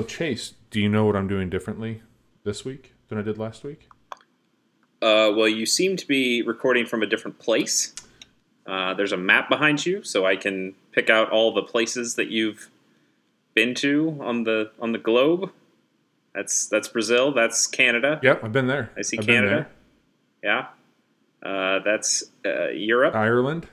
so Chase, do you know what I'm doing differently this week than I did last week? Uh, well, you seem to be recording from a different place. Uh, there's a map behind you, so I can pick out all the places that you've been to on the on the globe. That's that's Brazil. That's Canada. Yep, I've been there. I see I've Canada. Yeah. Uh, that's uh, Europe. Ireland.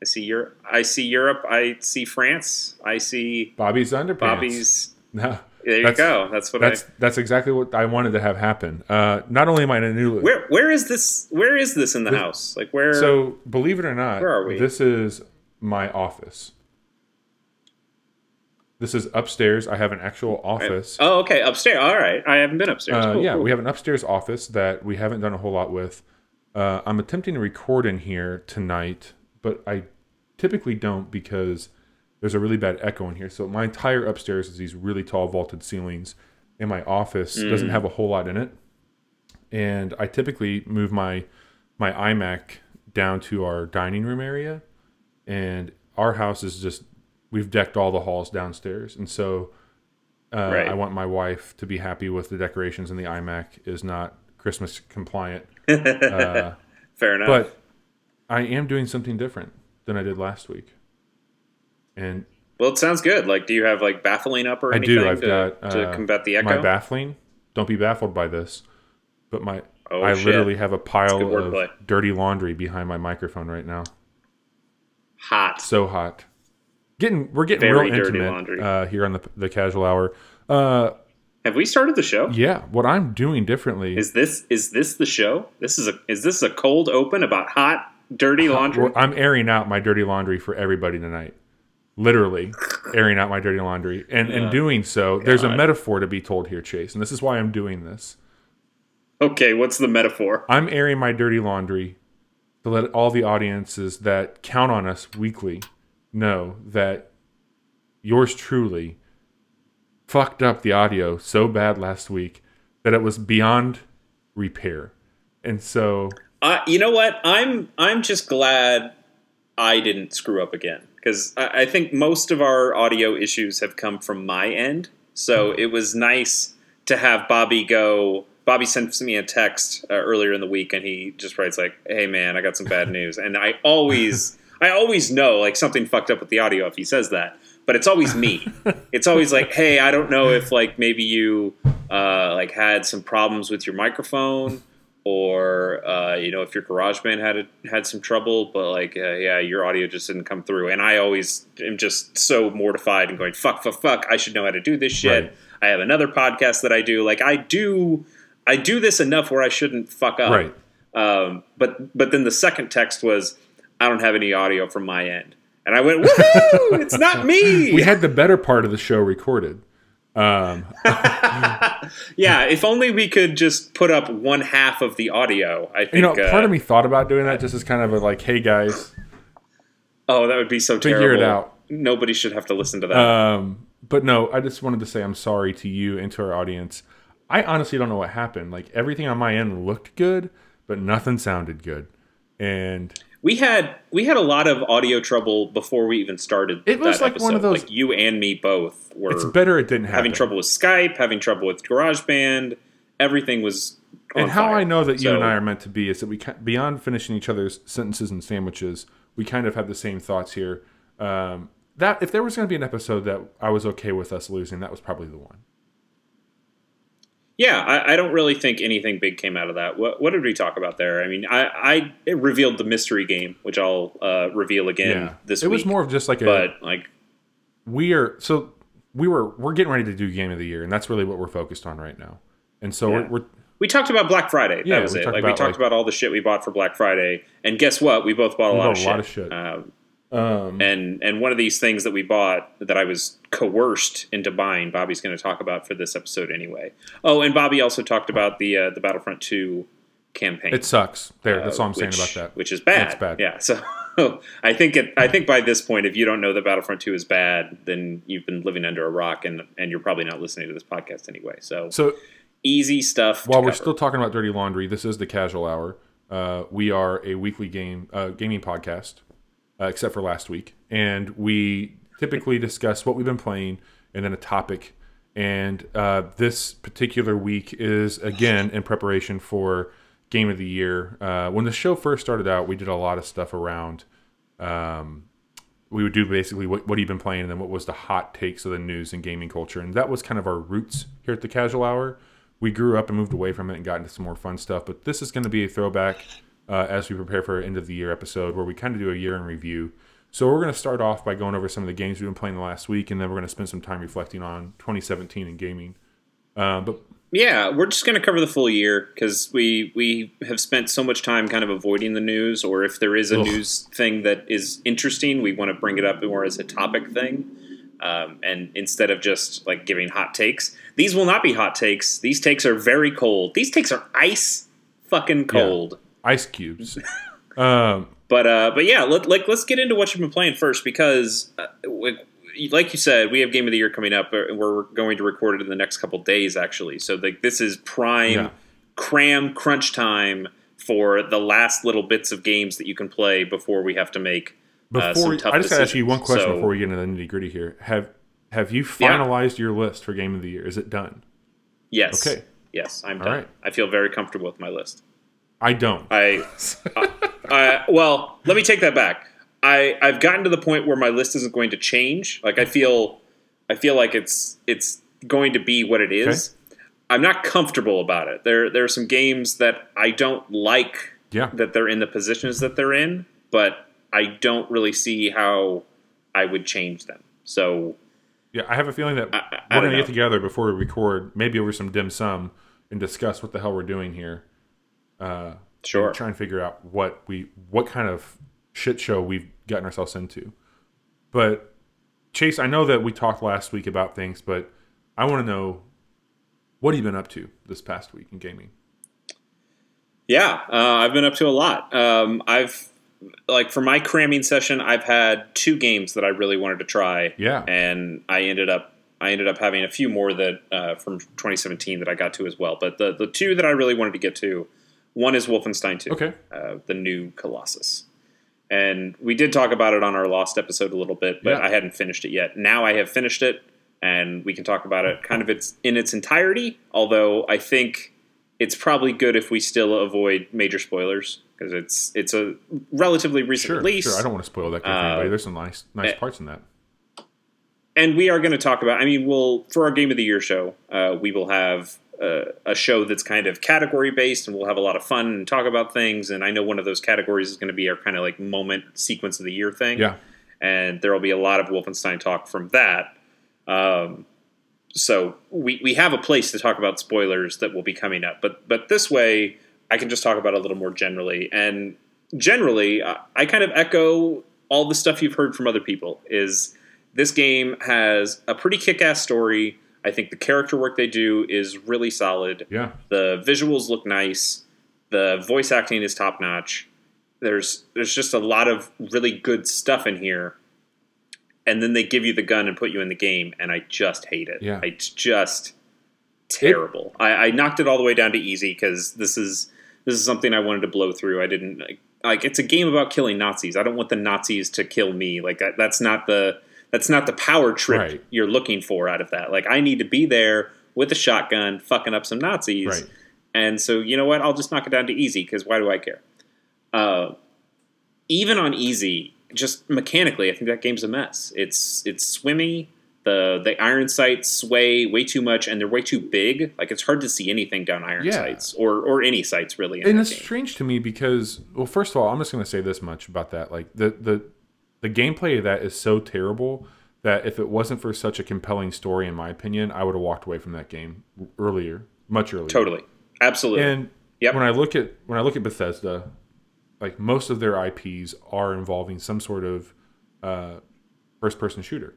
I see Europe. I see Europe. I see France. I see Bobby's underpants. Bobby's. No, There you go. That's what that's I. that's exactly what I wanted to have happen. Uh, not only am I in a new Where where is this? Where is this in the house? Like where? So, believe it or not, Where are we? this is my office. This is upstairs. I have an actual office. oh, okay. Upstairs. All right. I haven't been upstairs. Uh, Cool, yeah, cool. we have an upstairs office that we haven't done a whole lot with. Uh, I'm attempting to record in here tonight, but I typically don't because there's a really bad echo in here. So my entire upstairs is these really tall vaulted ceilings, and my office doesn't have a whole lot in it. And I typically move my my iMac down to our dining room area, and our house is just we've decked all the halls downstairs, and so uh, Right. I want my wife to be happy with the decorations, and the iMac is not Christmas compliant. Uh, Fair enough. but I am doing something different than I did last week, and well, it sounds good. Like, do you have like baffling up or I anything do. I've to, got to uh, combat the echo. my baffling. Don't be baffled by this, but my Oh, I shit. literally have a pile of wordplay. dirty laundry behind my microphone right now. Hot. So hot. Getting we're getting Very real dirty intimate laundry. uh, here on the the casual hour. Uh, Have we started the show? yeah, what I'm doing differently Is this is this the show? This is a is this a cold open about hot dirty laundry? Well, I'm airing out my dirty laundry for everybody tonight. Literally airing out my dirty laundry. And in doing so, there's a metaphor to be told here, Chase. And this is why I'm doing this. Okay, what's the metaphor? I'm airing my dirty laundry to let all the audiences that count on us weekly know that yours truly fucked up the audio so bad last week that it was beyond repair. And so Uh, you know what? I'm I'm just glad I didn't screw up again because I, I think most of our audio issues have come from my end. So it was nice to have Bobby go. Bobby sent me a text uh, earlier in the week, and he just writes like, "Hey man, I got some bad news." And I always, I always know like something fucked up with the audio if he says that, but it's always me. it's always like, "Hey, I don't know if like maybe you uh, like had some problems with your microphone." Or uh, you know if your GarageBand had a, had some trouble, but like uh, yeah, your audio just didn't come through. And I always am just so mortified and going fuck, fuck, fuck. I should know how to do this shit. Right. I have another podcast that I do. Like I do, I do this enough where I shouldn't fuck up. Right. Um, but but then the second text was, I don't have any audio from my end, and I went, woohoo! it's not me. we had the better part of the show recorded. Um, yeah, if only we could just put up one half of the audio. I think. you know, uh, part of me thought about doing that just as kind of a like, hey guys, Oh, that would be so Figure terrible. it out. Nobody should have to listen to that. Um, but no, I just wanted to say I'm sorry to you and to our audience. I honestly don't know what happened. Like everything on my end looked good, but nothing sounded good. And we had we had a lot of audio trouble before we even started. It was that like one of those- Like you and me both were it's better it didn't happen. having trouble with Skype, having trouble with GarageBand. Everything was. On And how fire. I know that you and I are meant to be is that we beyond finishing each other's sentences and sandwiches, we kind of have the same thoughts here. Um, that if there was going to be an episode that I was okay with us losing, that was probably the one. Yeah, I, I don't really think anything big came out of that. What, what did we talk about there? I mean, I, I it revealed the mystery game, which I'll uh, reveal again this it week. It was more of just like a but like, we are so we were we're getting ready to do game of the year, and that's really what we're focused on right now. And so Yeah. we're, we're we talked about Black Friday. Yeah, that was it. Like we talked like- about all the shit we bought for Black Friday, and guess what? We both bought a, We lot, bought of a lot shit. of shit. Um, um, and and one of these things that we bought that I was coerced into buying, Bobby's going to talk about for this episode anyway. Oh, and Bobby also talked about the uh, the Battlefront Two campaign. it sucks. There, that's all I'm uh, saying about that. Which is bad. It's bad. Yeah. So I think it, I think by this point, if you don't know that Battlefront Two is bad, then you've been living under a rock, and and you're probably not listening to this podcast anyway. So So easy stuff. while we're still talking about dirty laundry, this is the casual hour. Uh, we are a weekly game uh, gaming podcast, uh, except for last week, and we typically discuss what we've been playing and then a topic, And uh, this particular week is again in preparation for Game of the Year. Uh, when the show first started out, we did a lot of stuff around. Um, we would do basically what, what you've been playing and then what was the hot takes of the news and gaming culture. And that was kind of our roots here at the Casual Hour. We grew up and moved away from it and got into some more fun stuff. But this is going to be a throwback uh, as we prepare for our end of the year episode where we kind of do a year in review. So we're going to start off by going over some of the games we've been playing the last week, and then we're going to spend some time reflecting on 2017 in gaming. Uh, but yeah, we're just going to cover the full year because we we have spent so much time kind of avoiding the news, or if there is a Ugh. news thing that is interesting, we want to bring it up more as a topic thing. Um, and instead of just like giving hot takes, these will not be hot takes. These takes are very cold. These takes are ice fucking cold. Ice cubes. um, But uh, but yeah, let, like let's get into what you've been playing first because, uh, like you said, we have Game of the Year coming up. uh, We're going to record it in the next couple days, actually. So like this is prime Yeah. cram crunch time for the last little bits of games that you can play before we have to make uh, before some tough I just got to ask you one question So- before we get into the nitty gritty here. Have have you Yeah. finalized your list for Game of the Year? Is it done? Yes. Okay. Yes, I'm All done. right. I feel very comfortable with my list. I don't. I, I, I well, let me take that back. I I've gotten to the point where my list isn't going to change. Like I feel, I feel like it's it's going to be what it is. I'm not comfortable about it. There there are some games that I don't like yeah. that they're in the positions that they're in, but I don't really see how I would change them. So Yeah, I have a feeling that I- we're going to know. get together before we record, maybe over some dim sum, and discuss what the hell we're doing here. Uh, Sure. try and figure out what we what kind of shit show we've gotten ourselves into. But Chase, I know that we talked last week about things, but I want to know what have you been up to this past week in gaming? Yeah, uh, I've been up to a lot. Um, I've like for my cramming session, I've had two games that I really wanted to try. Yeah. and I ended up I ended up having a few more that uh, from 2017 that I got to as well. But the the two that I really wanted to get to, one is Wolfenstein 2, Okay. uh, the new Colossus. And we did talk about it on our lost episode a little bit, but Yeah. I hadn't finished it yet. Now I have finished it, and we can talk about it kind of its in its entirety. Although I think it's probably good if we still avoid major spoilers because it's it's a relatively recent Sure, release sure. I don't want to spoil that game for Uh, anybody. There's some nice nice eh, parts in that. and we are going to talk about. I mean, we'll for our game of the year show, uh, we will have a show that's kind of category based, and we'll have a lot of fun and talk about things. And I know one of those categories is going to be our kind of like moment sequence of the year thing. Yeah. and there will be a lot of Wolfenstein talk from that. Um, so we we have a place to talk about spoilers that will be coming up, but but this way I can just talk about it a little more generally. And generally, I, I kind of echo all the stuff you've heard from other people. Is this game has a pretty kick-ass story. I think the character work they do is really solid. Yeah. The visuals look nice. The voice acting is top notch. There's there's just a lot of really good stuff in here. And then they give you the gun and put you in the game, and I just hate it. Yeah. It's just terrible. I, I knocked it all the way down to easy because this is this is something I wanted to blow through. I didn't like, like it's a game about killing Nazis. I don't want the Nazis to kill me. Like that, that's not the that's not the power trip Right. you're looking for out of that. Like I need to be there with a shotgun, fucking up some Nazis. Right. And so you know what? I'll just knock it down to easy because why do I care? Uh, even on easy, just mechanically, I think that game's a mess. It's it's swimmy. The the iron sights sway way too much, and they're way too big. Like it's hard to see anything down iron Yeah. sights or or any sights really. In and it's game. strange to me because well first of all i'm just going to say this much about that like the the the gameplay of that is so terrible that if it wasn't for such a compelling story in my opinion i would have walked away from that game earlier much earlier Totally, absolutely. and Yep. when i look at when i look at bethesda like most of their ips are involving some sort of uh first person shooter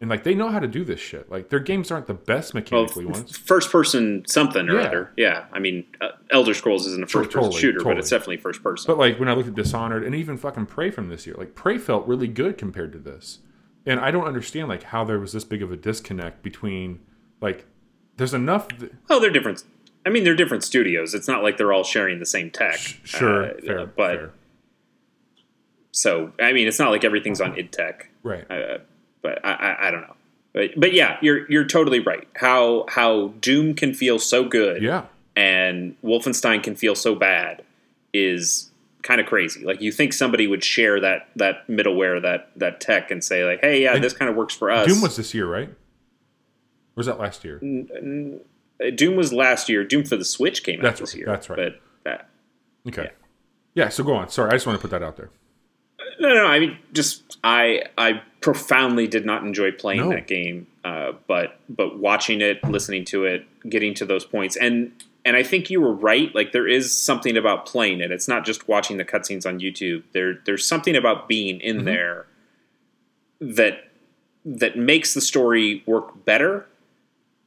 and like they know how to do this shit like their games aren't the best Well, mechanically ones first person something or Yeah. other. Yeah, I mean, uh, Elder Scrolls isn't a first person totally, shooter, but it's definitely first person. But like when I looked at Dishonored and even fucking Prey from this year, like Prey felt really good compared to this. And I don't understand like how there was this big of a disconnect between like there's enough th- Oh, they're different. I mean, they're different studios. It's not like they're all sharing the same tech. sure Uh, fair, but fair. so I mean, it's not like everything's on id Tech. right. Uh, but I, I, I don't know. But, but yeah, you're you're totally right. How how Doom can feel so good, Yeah. and Wolfenstein can feel so bad is kind of crazy. Like you think somebody would share that that middleware, that that tech, and say like, "Hey, yeah, And this kind of works for us." Doom was this year, right? Or was that last year? Uh, Doom was last year. Doom for the Switch came That's out this right, year. that's right. But uh, Okay. Yeah. so go on. Sorry, I just want to put that out there. No, no, I mean, just I I profoundly did not enjoy playing No. that game. Uh, but but watching it, listening to it, getting to those points, and and I think you were right. Like there is something about playing it. It's not just watching the cutscenes on YouTube. There there's something about being in Mm-hmm. there that that makes the story work better.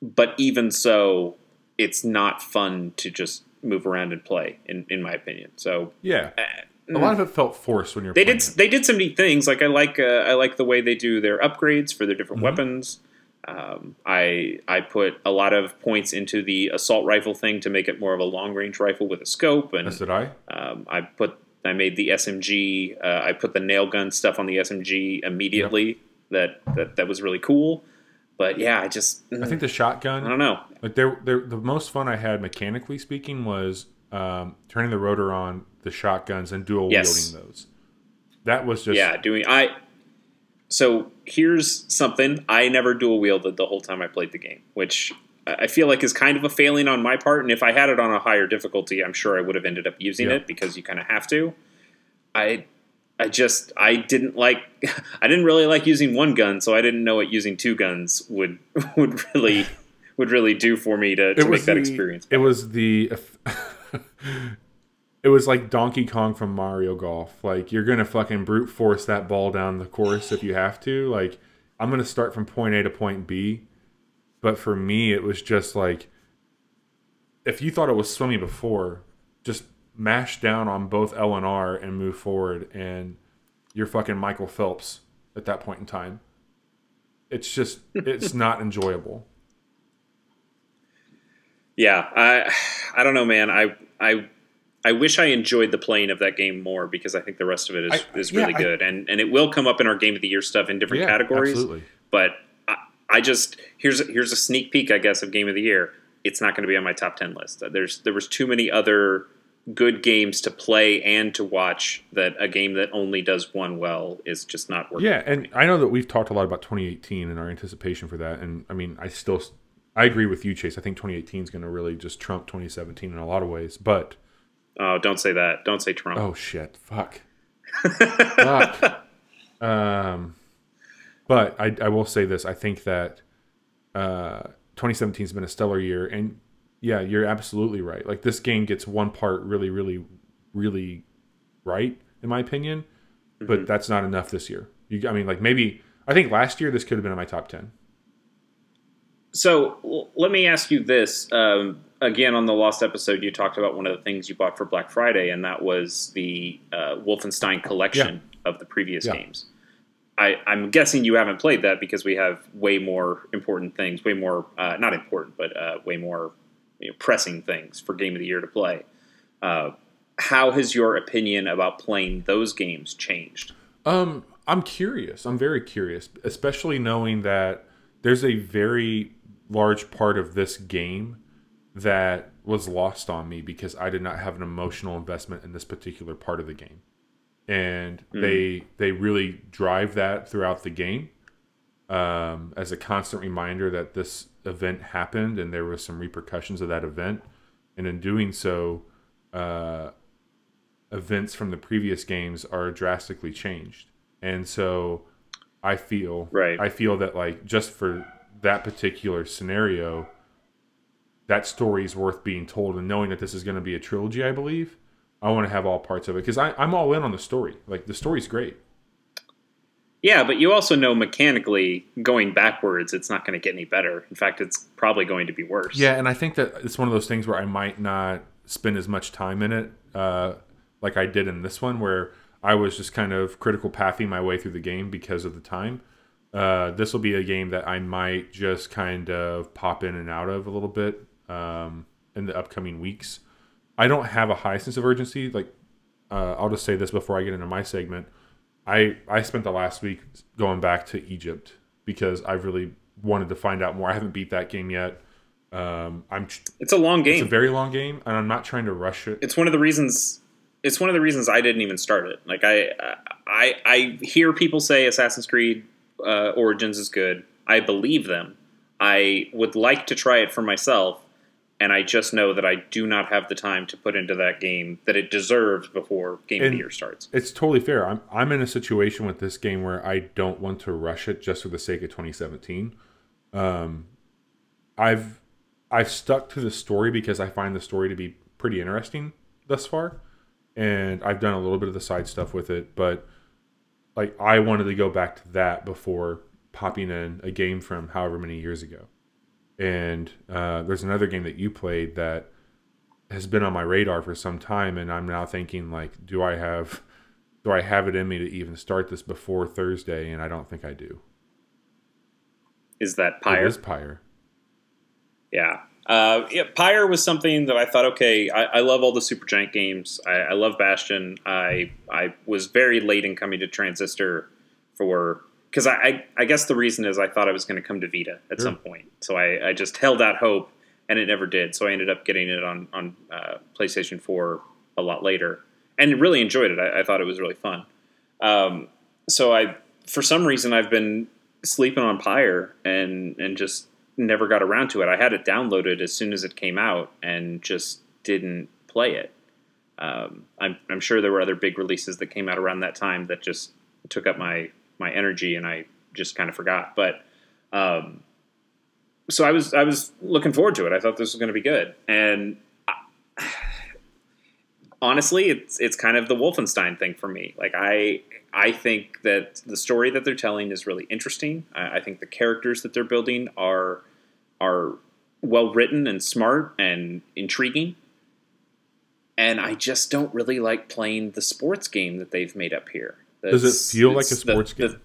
But even so, it's not fun to just move around and play. In in my opinion, so Yeah. A lot of it felt forced when you're they playing did it. they did some neat things. Like I like uh, I like the way they do their upgrades for their different Mm-hmm. weapons. Um, I I put a lot of points into the assault rifle thing to make it more of a long range rifle with a scope, and As did I. um, I put I made the SMG. Uh, I put the nail gun stuff on the SMG immediately. That, that that was really cool. But yeah, I just I think the shotgun. I don't know. Like they're, they're, the most fun I had mechanically speaking was um, turning the rotor on the shotguns and dual Yes. wielding those. That was just yeah, doing I. So here's something I never dual wielded the whole time I played the game, which I feel like is kind of a failing on my part. And if I had it on a higher difficulty, I'm sure I would have ended up using Yeah. it because you kind of have to. I, I just I didn't like I didn't really like using one gun, so I didn't know what using two guns would would really would really do for me to, to make that the- experience. It was the. It was like Donkey Kong from Mario Golf. Like you're gonna fucking brute force that ball down the course if you have to. Like I'm gonna start from point A to point B. But for me, it was just like if you thought it was swimmy before, just mash down on both L and R and move forward, and you're fucking Michael Phelps at that point in time. It's just it's not enjoyable. Yeah, I I don't know, man. I I I wish I enjoyed the playing of that game more because I think the rest of it is, I- is yeah, really I- good, and and it will come up in our game of the year stuff in different Yeah, categories. absolutely. But I, I just here's a, here's a sneak peek, I guess, of game of the year. It's not going to be on my top ten list. There's there was too many other good games to play and to watch that a game that only does one well is just not working. Yeah, and I know that we've talked a lot about 2018 and our anticipation for that, and I mean, I still, I agree with you, Chase. I think 2018 is going to really just trump 2017 in a lot of ways. But Oh, don't say that. Don't say Trump. oh shit, fuck, fuck. Um, but I, I will say this: I think that uh, 2017 has been a stellar year, and yeah, you're absolutely right. Like this game gets one part really, really, really right, in my opinion. But that's not enough this year. You, I mean, like maybe I think last year this could have been in my top ten. So l- let me ask you this. Um, again, on the last episode, you talked about one of the things you bought for Black Friday, and that was the uh, Wolfenstein collection of the previous Yeah. games. I, I'm guessing you haven't played that because we have way more important things, way more, uh, not important, but uh, way more you know, pressing things for Game of the Year to play. Uh, how has your opinion about playing those games changed? Um, I'm curious. I'm very curious, especially knowing that there's a very large part of this game that was lost on me because I did not have an emotional investment in this particular part of the game. And they they really drive that throughout the game um, as a constant reminder that this event happened and there was some repercussions of that event. And in doing so, uh, events from the previous games are drastically changed. And so I feel Right. I feel that like just for that particular scenario that story is worth being told and knowing that this is going to be a trilogy, I believe. I want to have all parts of it because I'm all in on the story. Like the story's great. Yeah, but you also know mechanically going backwards, it's not going to get any better. In fact, it's probably going to be worse. Yeah, and I think that it's one of those things where I might not spend as much time in it, uh, like I did in this one, where I was just kind of critical pathing my way through the game because of the time. Uh, this will be a game that I might just kind of pop in and out of a little bit um, in the upcoming weeks. I don't have a high sense of urgency. Like, uh, I'll just say this before I get into my segment. I I spent the last week going back to Egypt because I really wanted to find out more. I haven't beat that game yet. Um, I'm. It's a long game. It's a very long game, and I'm not trying to rush it. It's one of the reasons. It's one of the reasons I didn't even start it. Like I, I, I hear people say Assassin's Creed uh, Origins is good. I believe them. I would like to try it for myself, and I just know that I do not have the time to put into that game that it deserves before Game of the Year starts. It's totally fair. I'm I'm in a situation with this game where I don't want to rush it just for the sake of 2017. Um, I've I've stuck to the story because I find the story to be pretty interesting thus far, and I've done a little bit of the side stuff with it. But like I wanted to go back to that before popping in a game from however many years ago. And uh, there's another game that you played that has been on my radar for some time, and I'm now thinking like, do I have do I have it in me to even start this before Thursday? And I don't think I do. Is that Pyre? It is Pyre. Yeah. Uh, yeah, Pyre was something that I thought, okay, I, I love all the Supergiant games. I, I, love Bastion. I I was very late in coming to Transistor for because I, I, I guess the reason is I thought I was going to come to Vita at sure. some point, so I, I just held out hope, and it never did. So I ended up getting it on on uh, PlayStation Four a lot later, and really enjoyed it. I, I thought it was really fun. Um, so I, for some reason, I've been sleeping on Pyre and and just never got around to it. I had it downloaded as soon as it came out and just didn't play it. Um, I'm, I'm sure there were other big releases that came out around that time that just took up my my energy and I just kind of forgot. But um, so I was I was looking forward to it. I thought this was going to be good, and I, honestly, it's it's kind of the Wolfenstein thing for me. Like I I think that the story that they're telling is really interesting. I, I think the characters that they're building are are well written and smart and intriguing. And I just don't really like playing the sports game that they've made up here. Does it feel like a sports the, game? The,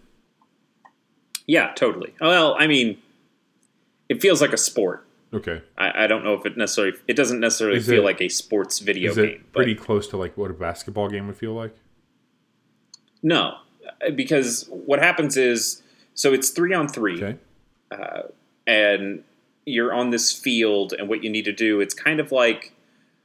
yeah, totally. Well, I mean, it feels like a sport. Okay. I, I don't know if it necessarily it doesn't necessarily is feel it, like a sports video is it game. Pretty close to like what a basketball game would feel like. No, because what happens is so it's three on three, okay. uh, and you're on this field, and what you need to do it's kind of like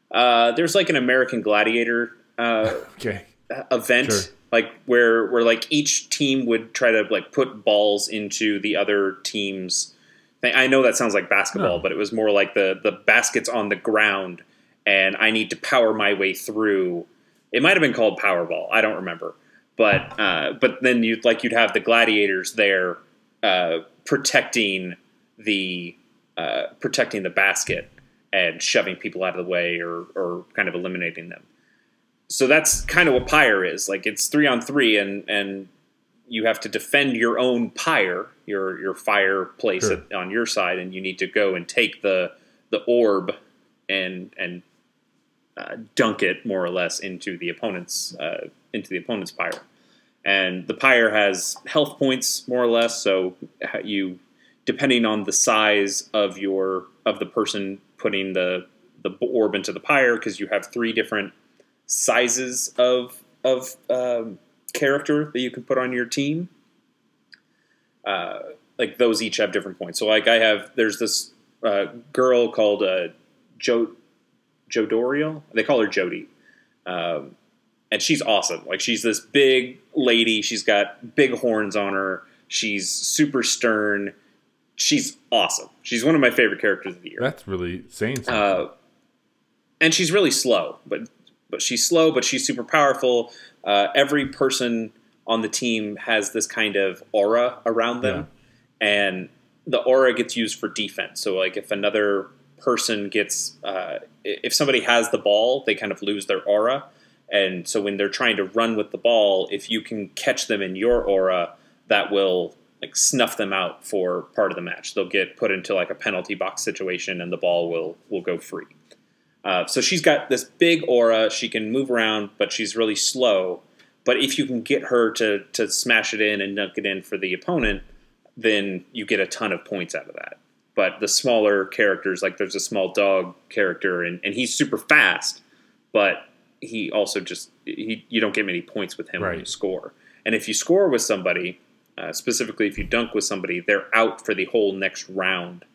uh, there's like an American Gladiator uh, okay. event. Sure like where where like each team would try to like put balls into the other team's thing. I know that sounds like basketball, no. but it was more like the the baskets on the ground and I need to power my way through. It might have been called Powerball. I don't remember. But uh, but then you'd like you'd have the gladiators there uh, protecting the uh, protecting the basket and shoving people out of the way or or kind of eliminating them so that's kind of what pyre is like it's three on three and and you have to defend your own pyre your your fireplace sure. at, on your side and you need to go and take the the orb and and uh, dunk it more or less into the opponent's uh, into the opponent's pyre and the pyre has health points more or less so you depending on the size of your of the person putting the the orb into the pyre because you have three different sizes of of um, character that you can put on your team. Uh, like those each have different points. So like I have there's this uh, girl called uh, Jo. They call her Jody. Um, and she's awesome. Like she's this big lady. She's got big horns on her. She's super stern. She's awesome. She's one of my favorite characters of the year. That's really saying something. Uh, and she's really slow, but but she's slow, but she's super powerful. Uh, every person on the team has this kind of aura around them, yeah. and the aura gets used for defense. So, like, if another person gets, uh, if somebody has the ball, they kind of lose their aura. And so, when they're trying to run with the ball, if you can catch them in your aura, that will like snuff them out for part of the match. They'll get put into like a penalty box situation, and the ball will will go free. Uh, so she's got this big aura. She can move around, but she's really slow. But if you can get her to to smash it in and dunk it in for the opponent, then you get a ton of points out of that. But the smaller characters, like there's a small dog character, and, and he's super fast, but he also just he, you don't get many points with him right. when you score. And if you score with somebody, uh, specifically if you dunk with somebody, they're out for the whole next round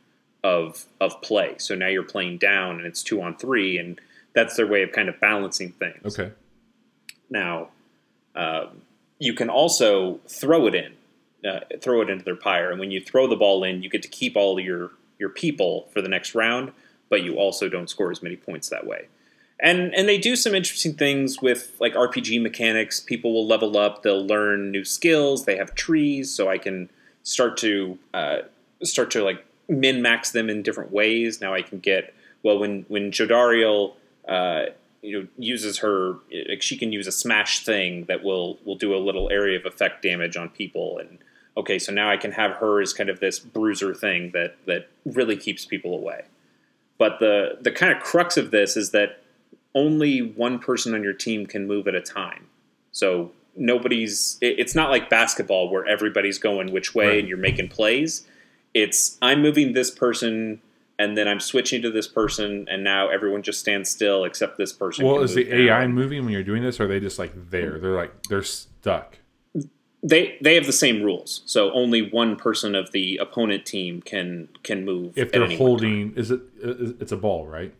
of of play. So now you're playing down, and it's two on three, and that's their way of kind of balancing things. Okay. Now, um, you can also throw it in, uh, throw it into their pyre, and when you throw the ball in, you get to keep all your your people for the next round, but you also don't score as many points that way. And and they do some interesting things with like RPG mechanics. People will level up, they'll learn new skills. They have trees, so I can start to uh, start to like min max them in different ways. Now I can get well when when Jodariel uh, you know uses her like she can use a smash thing that will will do a little area of effect damage on people and okay so now I can have her as kind of this bruiser thing that that really keeps people away. But the the kind of crux of this is that only one person on your team can move at a time. So nobody's it, it's not like basketball where everybody's going which way Right. and you're making plays. It's I'm moving this person and then I'm switching to this person and now everyone just stands still except this person. Well, is the AI moving when you're doing this, or are they just like there? They're like they're stuck. they they have the same rules. So only one person of the opponent team can can move If they're any one time. holding, is it? It's a ball, right?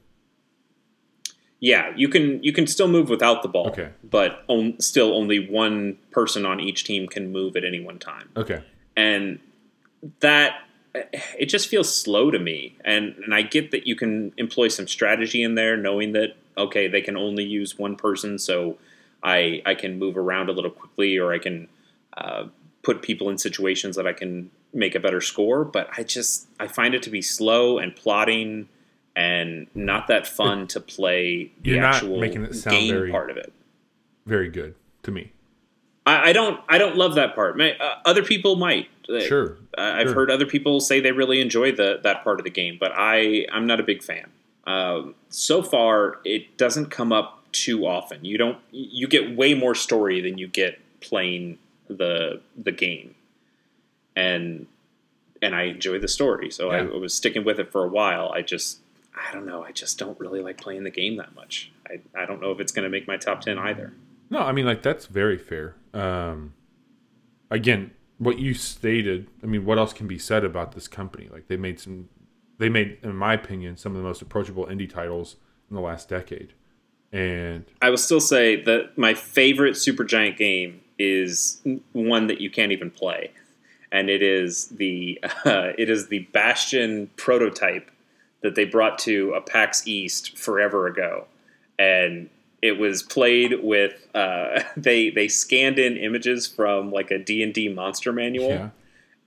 Yeah, you can you can still move without the ball. Okay. But on, still only one person on each team can move at any one time. Okay. And that it just feels slow to me. And and I get that you can employ some strategy in there knowing that okay, they can only use one person so I I can move around a little quickly or I can uh, put people in situations that I can make a better score, but I just I find it to be slow and plotting and not that fun to play the You're not making it sound game very- part of it. Very good to me. I, I don't I don't love that part. May, uh, other people might. Sure. I- I've Sure. heard other people say they really enjoy the that part of the game, but I I'm not a big fan. Um, so far, it doesn't come up too often. You don't you get way more story than you get playing the the game, and and I enjoy the story, so I, Yeah. I was sticking with it for a while. I just I don't know. I just don't really like playing the game that much. I, I don't know if it's going to make my top ten either. No, I mean like that's very fair. Um, again, what you stated. I mean, what else can be said about this company? Like they made some. They made, in my opinion, some of the most approachable indie titles in the last decade. And I will still say that my favorite Supergiant game is one that you can't even play, and it is the uh, it is the Bastion prototype that they brought to a PAX East forever ago, and it was played with uh, they they scanned in images from like a D and D monster manual. Yeah,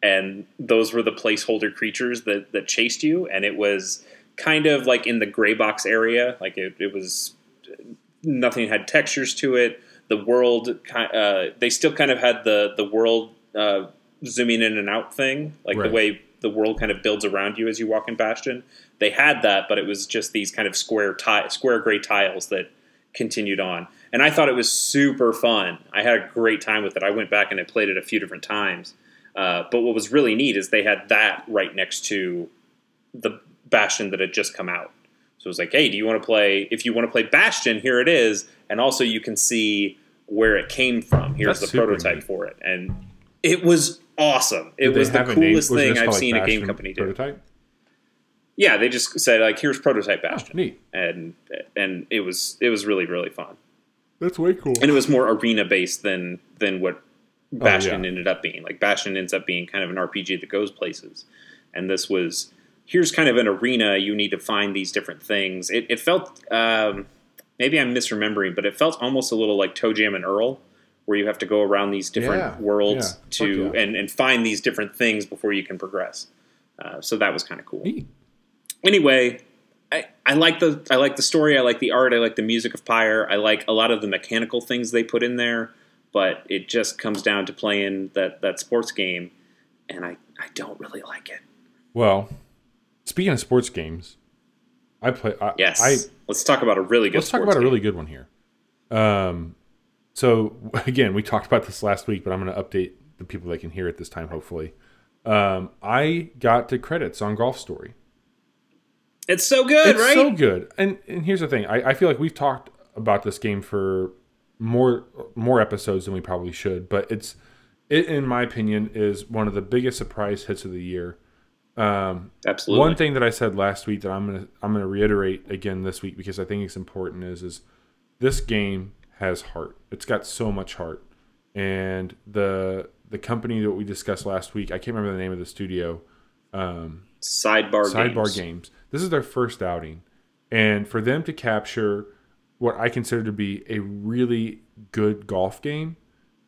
and those were the placeholder creatures that that chased you. And it was kind of like in the gray box area. Like it, it was nothing had textures to it. The world uh, they still kind of had the the world uh, zooming in and out thing. Like Right. the way the world kind of builds around you as you walk in bastion. They had that but it was just these kind of square ti- square gray tiles that continued on and i thought it was super fun i had a great time with it i went back and i played it a few different times uh, but what was really neat is they had that right next to the Bastion that had just come out. So it was like, hey, do you want to play? If you want to play Bastion, here it is, and also you can see where it came from. Here's That's the prototype neat. for it, and it was awesome. It Did was the coolest Was thing I've seen a game company do. Prototype. Yeah, they just said like, here's prototype Oh, Bastion, neat. and and it was it was really really fun. That's way cool. and it was more arena based than than what Bastion Oh, yeah. ended up being. Like Bastion ends up being kind of an RPG that goes places, and this was here's kind of an arena. You need to find these different things. It, it felt um, maybe I'm misremembering, but it felt almost a little like ToeJam and Earl, where you have to go around these different Yeah, worlds yeah, to yeah. and and find these different things before you can progress. Uh, so that was kind of cool Neat. Anyway, I, I like the I like the story. I like the art. I like the music of Pyre. I like a lot of the mechanical things they put in there. But it just comes down to playing that that sports game, and I I don't really like it. Well, speaking of sports games, I play. I, Yes, I let's talk about a really good. let's talk about a really good one here. Um, so again, we talked about this last week, but I'm going to update the people that can hear it this time. Hopefully, um, I got to credits on Golf Story. It's so good, right? it's right? so good. And and here's the thing: I, I feel like we've talked about this game for more more episodes than we probably should, but it's it, in my opinion, is one of the biggest surprise hits of the year. Um, Absolutely. One thing that I said last week that I'm gonna I'm gonna reiterate again this week because I think it's important is is this game has heart. It's got so much heart, and the the company that we discussed last week I can't remember the name of the studio. Um, Sidebar Sidebar games. games. This is their first outing, and for them to capture what I consider to be a really good golf game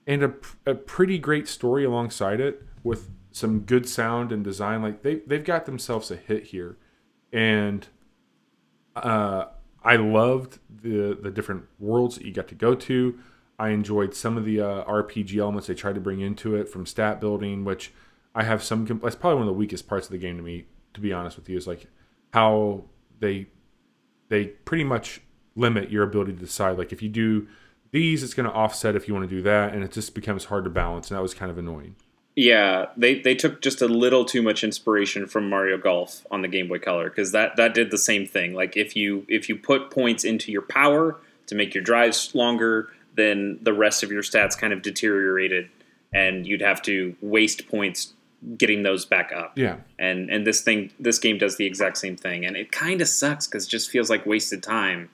and a, a pretty great story alongside it with some good sound and design, like they they've got themselves a hit here, and uh, I loved the the different worlds that you got to go to. I enjoyed some of the uh, RPG elements they tried to bring into it, from stat building, which I have some. That's probably one of the weakest parts of the game to me. To be honest with you, is like how they they pretty much limit your ability to decide. Like if you do these, it's going to offset if you want to do that, and it just becomes hard to balance. And that was kind of annoying. Yeah, they, they took just a little too much inspiration from Mario Golf on the Game Boy Color because that, that did the same thing. Like if you if you put points into your power to make your drives longer, then the rest of your stats kind of deteriorated, and you'd have to waste points getting those back up. Yeah, And and this thing this game does the exact same thing, and it kind of sucks because it just feels like wasted time.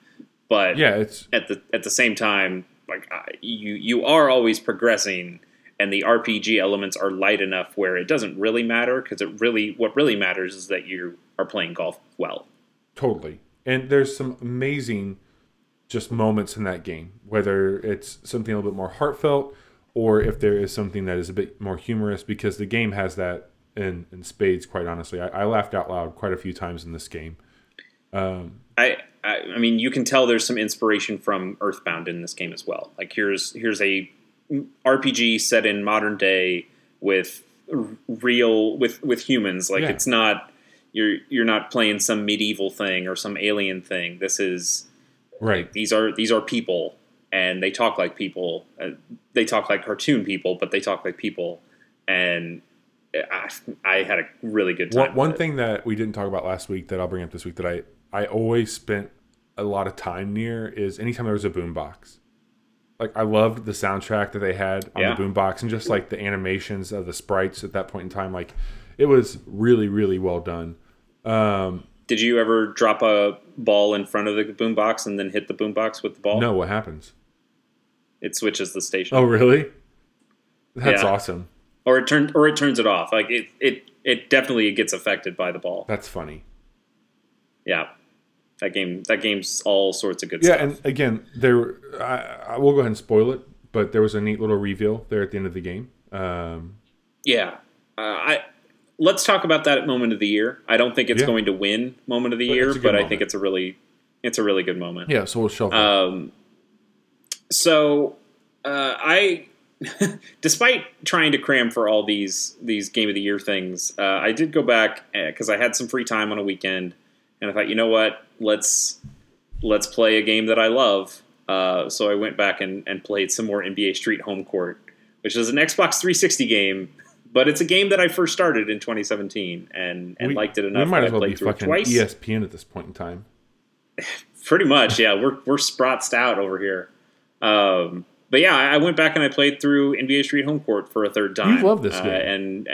But yeah, it's at the at the same time, like you you are always progressing, and the RPG elements are light enough where it doesn't really matter because it really what really matters is that you are playing golf well. Totally. And there's some amazing just moments in that game, whether it's something a little bit more heartfelt or if there is something that is a bit more humorous, because the game has that in, in spades, quite honestly. I, I laughed out loud quite a few times in this game. Um, I, I I mean you can tell there's some inspiration from Earthbound in this game as well. Like here's here's a RPG set in modern day with real with with humans. Like Yeah. it's not you're you're not playing some medieval thing or some alien thing. This is right. these are these are people and they talk like people uh, they talk like cartoon people but they talk like people and I, I had a really good time One, one thing that we didn't talk about last week that I'll bring up this week that I, I always spent a lot of time near is anytime there was a boombox. Like I loved the soundtrack that they had on Yeah. the boombox and just like the animations of the sprites at that point in time. Like it was really, really well done. Um, did you ever drop a ball in front of the boombox and then hit the boombox with the ball no, what happens? It switches the station Oh, really? That's Yeah. awesome. or it turns or it turns it off like it it it definitely gets affected by the ball That's funny. yeah that game that game's all sorts of good Yeah, stuff and again, there. I, I will go ahead and spoil it, but there was a neat little reveal there at the end of the game. Um, Yeah, uh, I let's talk about that at moment of the year. I don't think it's Yeah. going to win moment of the But year, it's a good but I think it's a really it's a really good moment. yeah, so we'll shelf it. So uh, I, despite trying to cram for all these these game of the year things, uh, I did go back because I had some free time on a weekend, and I thought, you know what, let's let's play a game that I love. Uh, so I went back and, and played some more NBA Street Home Court, which is an Xbox 360 game, but it's a game that I first started in 2017 and, and we, liked it we enough might that as well be played through it fucking twice. ESPN at this point in time. Pretty much, yeah. We're we're sprotsed out over here. Um, but yeah, I went back and I played through NBA Street Home Court for a third time. love this Uh, game. and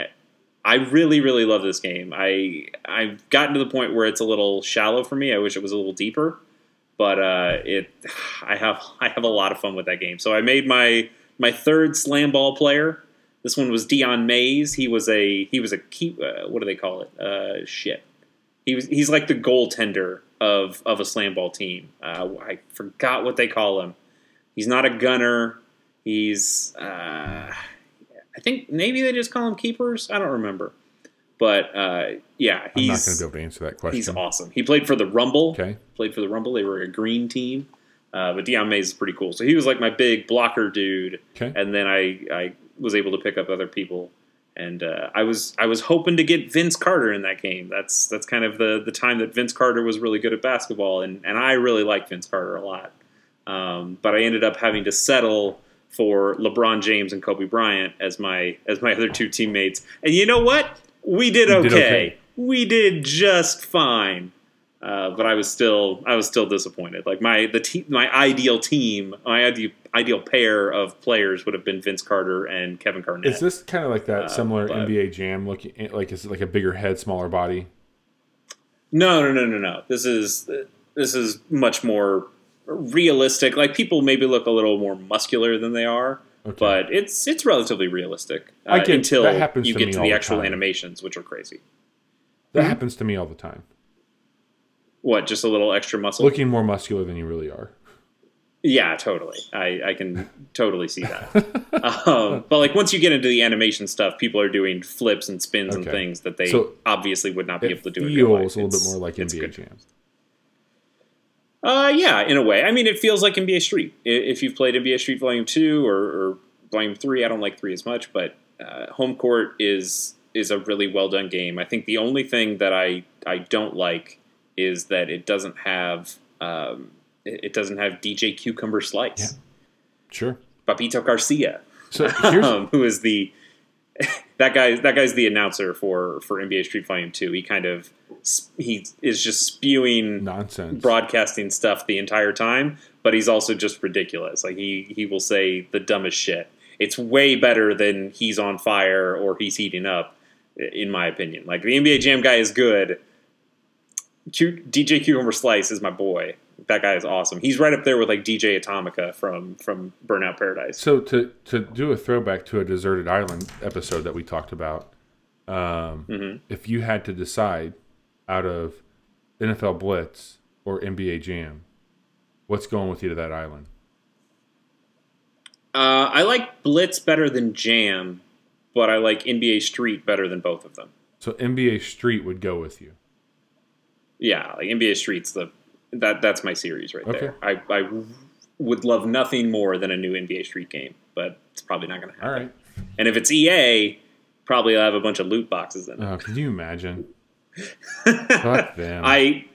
I really, really love this game. I I've gotten to the point where it's a little shallow for me. I wish it was a little deeper, but uh, it I have I have a lot of fun with that game. So I made my my third slam ball player. This one was Dion Mays. He was a he was a key. Uh, what do they call it? Uh, shit. He was he's like the goaltender of of a slam ball team. Uh, I forgot what they call him. He's not a gunner. He's uh, I think maybe they just call him keepers. I don't remember. But uh, yeah, I'm not going to be able to answer that question. he's awesome. He played for the Rumble. Okay. Played for the Rumble. They were a green team. Uh, but Dion Mays is pretty cool. So he was like my big blocker dude Okay. and then I, I was able to pick up other people and uh, I was I was hoping to get Vince Carter in that game. That's that's kind of the the time that Vince Carter was really good at basketball, and and I really like Vince Carter a lot. Um, but I ended up having to settle for LeBron James and Kobe Bryant as my as my other two teammates. And you know what? We did okay. did okay. We did just fine. Uh, but I was still I was still disappointed. Like my the te- my ideal team, my ideal ideal pair of players would have been Vince Carter and Kevin Garnett. Is this kind of like that Uh, similar but- NBA Jam looking? Like is it like a bigger head, smaller body? No, no, no, no, no. This is this is much more realistic. Like people maybe look a little more muscular than they are, Okay. but it's it's relatively realistic uh, I get- until that happens you to get to the the actual time. animations, which are crazy. That happens to me all the time. What? Just a little extra muscle? Looking more muscular than you really are. Yeah, totally. I, I can totally see that. um, but like once you get into the animation stuff, people are doing flips and spins and things that they So, obviously would not be able to do. in real life. feels a little bit more like NBA. Jam. Uh, yeah, in a way. I mean, it feels like NBA Street. If you've played NBA Street Volume Two or, or Volume Three, I don't like three as much, but uh, Home Court is is a really well done game. I think the only thing that I I don't like is that it doesn't have um, it doesn't have DJ Cucumber Slice, Yeah. Sure. Bobbito Garcia. So here's um, who is the that guy that guy's the announcer for for NBA Street Volume 2 he kind of he is just spewing nonsense. broadcasting stuff the entire time but he's also just ridiculous. Like he he will say the dumbest shit. It's way better than he's on fire or he's heating up in my opinion. Like the NBA Jam guy is good. Q, DJ Cucumber Slice is my boy that guy is awesome he's right up there with like DJ Atomica from from Burnout Paradise So to to do a throwback to a deserted island episode that we talked about, um, Mm-hmm. if you had to decide out of NFL Blitz or NBA Jam, what's going with you to that island? Uh, I like Blitz better than Jam, but I like NBA Street better than both of them. So NBA Street would go with you. Yeah, like NBA Street's the that that's my series right Okay. there. I, I would love nothing more than a new NBA Street game, but it's probably not going to happen. All right. And if it's EA, probably I'll have a bunch of loot boxes in it. Oh, can you imagine? Fuck them. I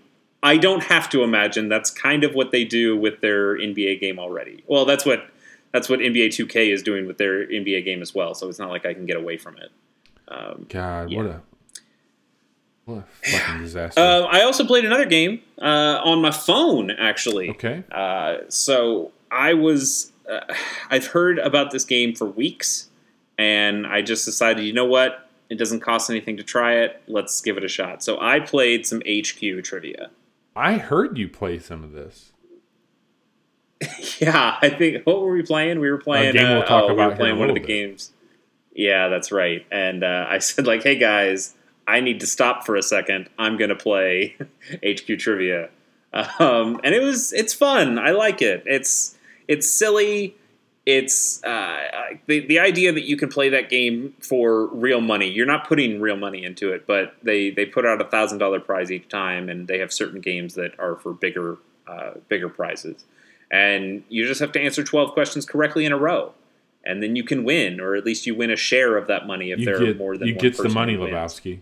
I don't have to imagine that's kind of what they do with their NBA game already. Well, that's what that's what NBA 2K is doing with their NBA game as well. So it's not like I can get away from it. Um, God, Yeah. what a what a fucking disaster. Uh, I also played another game uh, on my phone, actually. okay. Uh, so I was, uh, I've heard about this game for weeks, and I just decided, you know what? It doesn't cost anything to try it. Let's give it a shot. So I played some HQ trivia. I heard you play some of this. Yeah, I think what were we playing? We were playing. game we'll uh, talk oh, we about were playing one of the bit. games. Yeah, that's right. And uh, I said, like, hey guys, I need to stop for a second. I'm gonna play HQ trivia, um, and it was it's fun. I like it. It's it's silly. It's uh, the the idea that you can play that game for real money. You're not putting real money into it, but they they put out a thousand dollar prize each time, and they have certain games that are for bigger uh, bigger prizes. And you just have to answer twelve questions correctly in a row, and then you can win, or at least you win a share of that money if You there get are more than you one gets the money, Lebowski.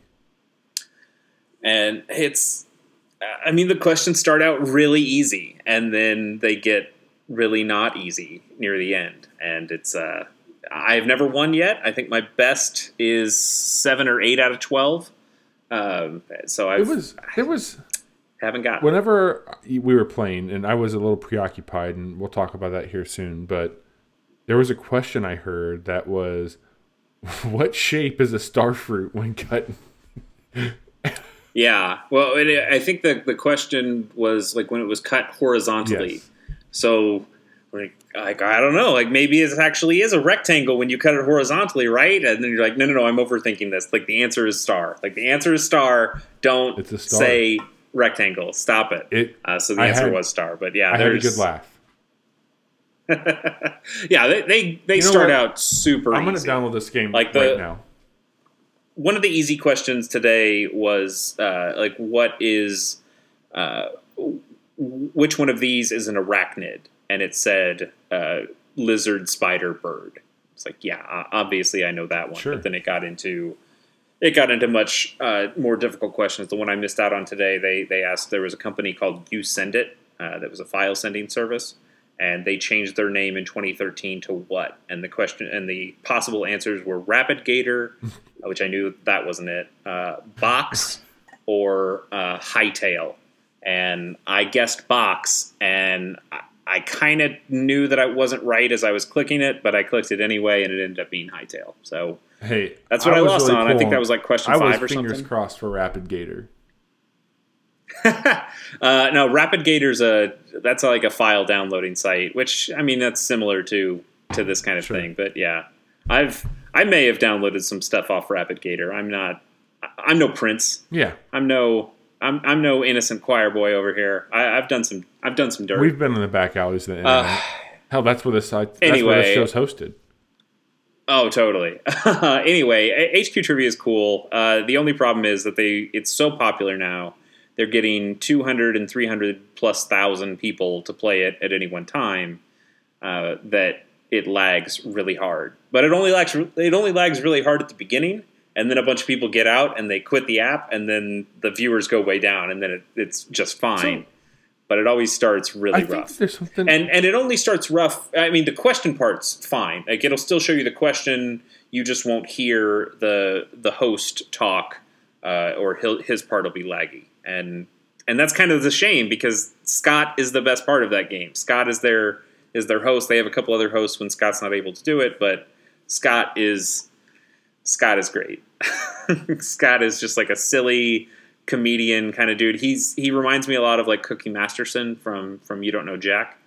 And it's i mean the questions start out really easy and then they get really not easy near the end. And it's uh i've never won yet. I think my best is seven or eight out of 12 um so i It was there was haven't got whenever we were playing and I was a little preoccupied and we'll talk about that here soon, but there was a question I heard that was what shape is a star fruit when cut? yeah well it, i think the the question was like when it was cut horizontally Yes. so like, like I don't know, like maybe it actually is a rectangle when you cut it horizontally, right? And then you're like, no, no, no, I'm overthinking this. Like the answer is star. Like the answer is star. Don't It's a star. say rectangle. Stop it. It Uh, so the I answer had- was star. But yeah, I had a good laugh. yeah, they they, they You know start what? out super. I'm gonna download this game Like the- right now. One of the easy questions today was uh, like, what is, uh, which one of these is an arachnid? And it said uh, lizard, spider, bird. It's like, yeah, obviously I know that one. Sure. But then it got into it got into much uh, more difficult questions. The one I missed out on today, they they asked there was a company called YouSendIt uh, that was a file sending service, and they changed their name in 2013 to what? And the question and the possible answers were Rapidgator, which I knew that wasn't it, uh, Box, or uh, Hightail. And I guessed Box, and I, I kind of knew that I wasn't right as I was clicking it, but I clicked it anyway, and it ended up being Hightail. So Hey, that's what I, was lost really on. I think that was like question I five was or fingers something. crossed for Rapidgator. uh, no, Rapidgator's a that's like a file downloading site, which I mean that's similar to to this kind of Sure. thing. But yeah, I've I may have downloaded some stuff off Rapidgator. I'm not. I'm no prince. Yeah, I'm no. I'm I'm no innocent choir boy over here. I, I've done some. I've done some dirt. we've been in the back alleys of the internet. Hell, that's where this site. That's where Anyway. the show's hosted. Oh, totally. anyway, HQ Trivia is cool. Uh, the only problem is that they it's so popular now. They're getting 200 and 300 plus thousand people to play it at any one time. Uh, that it lags really hard, but it only lags it only lags really hard at the beginning, and then a bunch of people get out and they quit the app, and then the viewers go way down, and then it, it's just fine. So- but it always starts I really think rough there's something. and and it only starts rough. I mean, the question part's fine. Like it'll still show you the question. You just won't hear the the host talk, uh, or his part will be laggy. And and that's kind of the shame because Scott is the best part of that game. Scott is their is their host. They have a couple other hosts when Scott's not able to do it, but Scott is Scott is great. Scott is just like a silly comedian kind of dude. He's he reminds me a lot of like Cookie Masterson from from You Don't Know Jack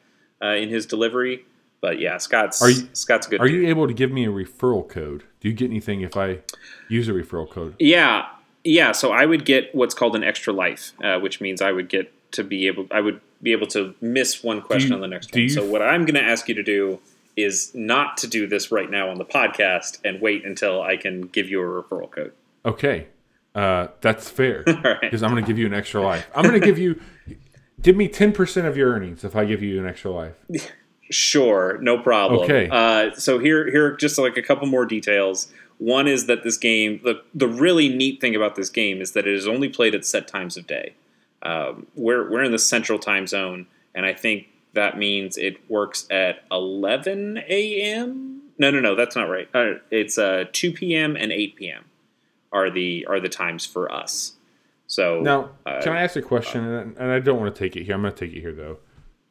uh, in his delivery. But yeah, Scott's Are you- Scott's a good. Are dude. you able to give me a referral code? Do you get anything if I use a referral code? Yeah, yeah. So I would get what's called an extra life, uh, which means I would get to be able. I would be able to miss one question you- on the next one. you- So what I'm going to ask you to do is not to do this right now on the podcast and wait until I can give you a referral code. Okay, uh, that's fair All right. because I'm going to give you an extra life. I'm going to give you. Give me ten percent of your earnings if I give you an extra life. Sure, no problem. Okay. Uh, so here, here, are just like a couple more details. One is that this game, the the really neat thing about this game is that it is only played at set times of day. Um, we're we're in the central time zone, and I think that means it works at 11 a.m. No, no, no, that's not right. Uh, it's uh, 2 p.m. and 8 p.m. are the are the times for us. So Now, uh, can I ask a question? And, and I don't want to take it here. I'm going to take it here though.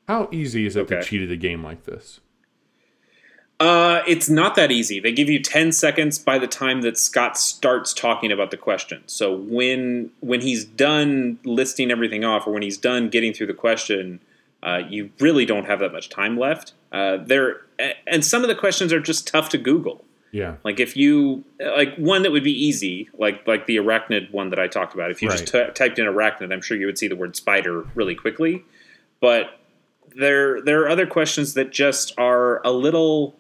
How easy is it to cheat at a game like this? Uh, it's not that easy. They give you 10 seconds by the time that Scott starts talking about the question. So when when he's done listing everything off, or when he's done getting through the question, uh, you really don't have that much time left. Uh, there and some of the questions are just tough to Google. Yeah. Like if you like one that would be easy, like like the arachnid one that I talked about. If you just t- typed in arachnid, I'm sure you would see the word spider really quickly. But there there are other questions that just are a little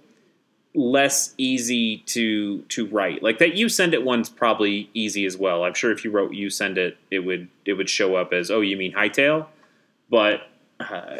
less easy to to write. Like that you send it one's probably easy as well. I'm sure if you wrote you send it, it would it would show up as oh you mean hightail. But uh,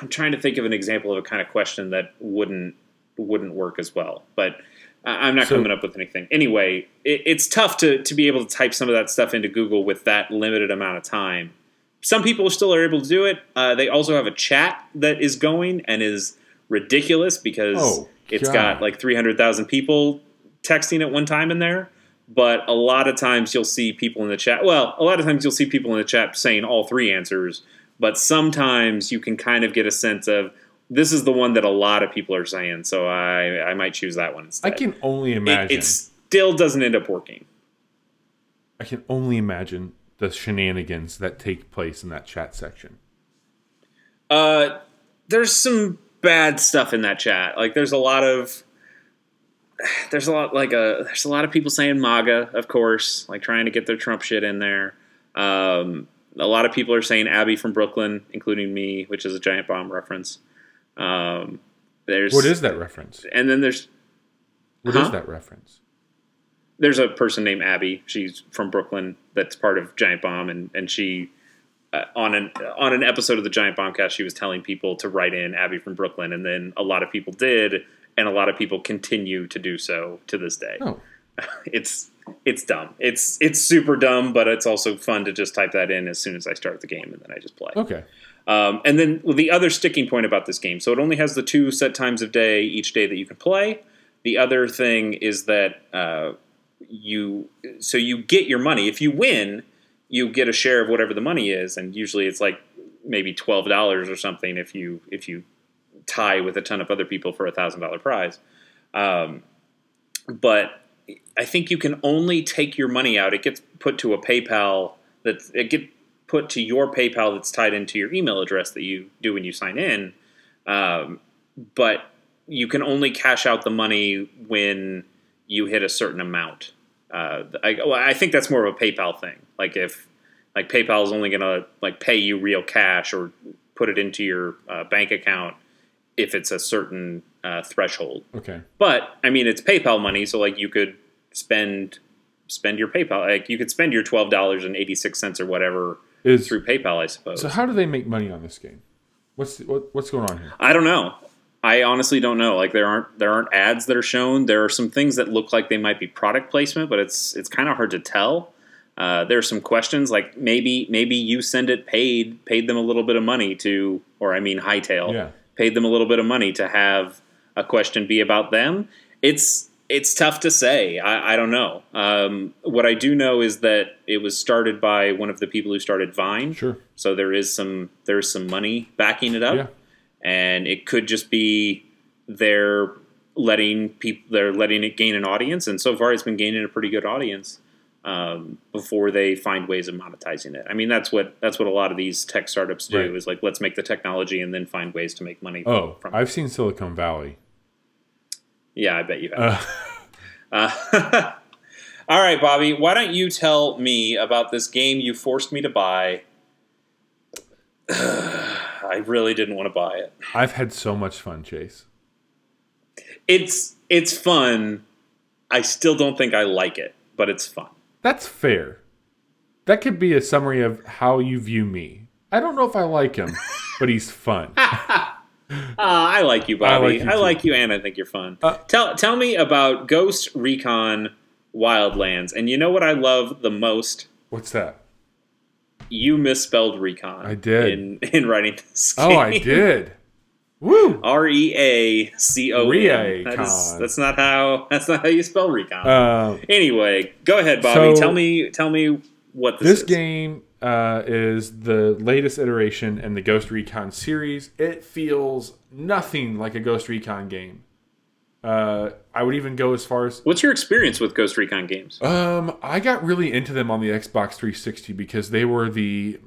I'm trying to think of an example of a kind of question that wouldn't wouldn't work as well. But I'm not So- coming up with anything. Anyway, it, it's tough to to be able to type some of that stuff into Google with that limited amount of time. Some people still are able to do it. Uh, they also have a chat that is going and is ridiculous because Oh, it's God. got like 300,000 people texting at one time in there. But a lot of times you'll see people in the chat. Well, a lot of times you'll see people in the chat saying all three answers. But sometimes you can kind of get a sense of this is the one that a lot of people are saying. So I, I might choose that one instead. I can only It, imagine. it still doesn't end up working. I can only imagine the shenanigans that take place in that chat section. Uh, there's some bad stuff in that chat. Like there's a lot of there's a lot like a there's a lot of people saying MAGA, of course, like trying to get their Trump shit in there. Um, a lot of people are saying Abby from Brooklyn, including me, which is a giant bomb reference. Um, there's What is that reference? and then there's What is Huh? that reference? there's a person named Abby. She's from Brooklyn. That's part of Giant Bomb, and and she uh, on an on an episode of the Giant Bombcast, she was telling people to write in Abby from Brooklyn, and then a lot of people did, and a lot of people continue to do so to this day. Oh, It's it's dumb. It's it's super dumb, but it's also fun to just type that in as soon as I start the game, and then I just play. okay. Um, and then the other sticking point about this game, so it only has the two set times of day each day that you can play. The other thing is that uh, you so you get your money if you win, you get a share of whatever the money is, and usually it's like maybe twelve dollars or something if you if you tie with a ton of other people for a thousand dollar prize. Um, but I think you can only take your money out. It gets put to a PayPal that it get put to your PayPal that's tied into your email address that you do when you sign in. Um, but you can only cash out the money when you hit a certain amount. Uh, I, well, I think that's more of a PayPal thing. Like if like PayPal is only going to like pay you real cash or put it into your uh, bank account if it's a certain uh, threshold. Okay. But I mean, it's PayPal money, so like you could spend spend your PayPal. Like you could spend your twelve dollars and eighty six cents or whatever Is through PayPal, I suppose. so how do they make money on this game? What's what, what's going on here? I don't know. I honestly don't know. Like there aren't there aren't ads that are shown. There are some things that look like they might be product placement, but it's it's kind of hard to tell. Uh, there are some questions like maybe maybe you send it paid paid them a little bit of money to, or I mean hightail, Yeah. paid them a little bit of money to have a question be about them. It's it's tough to say. I, I don't know. Um, what I do know is that it was started by one of the people who started Vine. Sure. So there is some there's some money backing it up, Yeah. And it could just be they're letting people they're letting it gain an audience, and so far it's been gaining a pretty good audience um, before they find ways of monetizing it. I mean that's what that's what a lot of these tech startups do Right. is like let's make the technology and then find ways to make money. From, Oh, from I've seen Silicon Valley. yeah, I bet you have. Uh, Uh, all right, Bobby, why don't you tell me about this game you forced me to buy? I really didn't want to buy it. I've had so much fun, Chase. It's it's fun. I still don't think I like it, but it's fun. That's fair. That could be a summary of how you view me. I don't know if I like him, but he's fun. Ah, I like you, Bobby. I I like like you you, and I think you're fun. Uh, tell tell me about Ghost Recon Wildlands. And you know what I love the most? What's that? You misspelled recon. I did. in in writing this game. Oh, I did. Woo! R e a c o n. Recon. That is- That's not how. That's not how you spell recon. Um, anyway, go ahead, Bobby. so- tell me. Tell me what this, this is. game uh, is the latest iteration in the Ghost Recon series. It feels nothing like a Ghost Recon game. Uh, I would even go as far as What's your experience with Ghost Recon games? Um, I got really into them on the Xbox 360 because they were the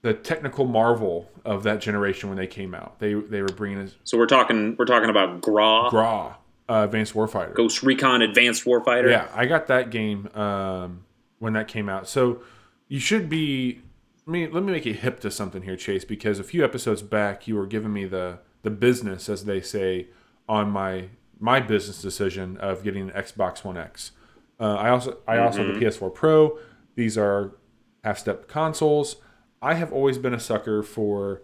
the technical marvel of that generation when they came out. They they were bringing us So we're talking. We're talking about GRAW, GRAW, uh, Advanced Warfighter. Ghost Recon Advanced Warfighter. Yeah, I got that game um, when that came out. So you should be. Let me let me make you hip to something here, Chase, because a few episodes back you were giving me the the business, as they say, on my my business decision of getting an Xbox One X. Uh, I also I also have the PS4 Pro. These are half step consoles. I have always been a sucker for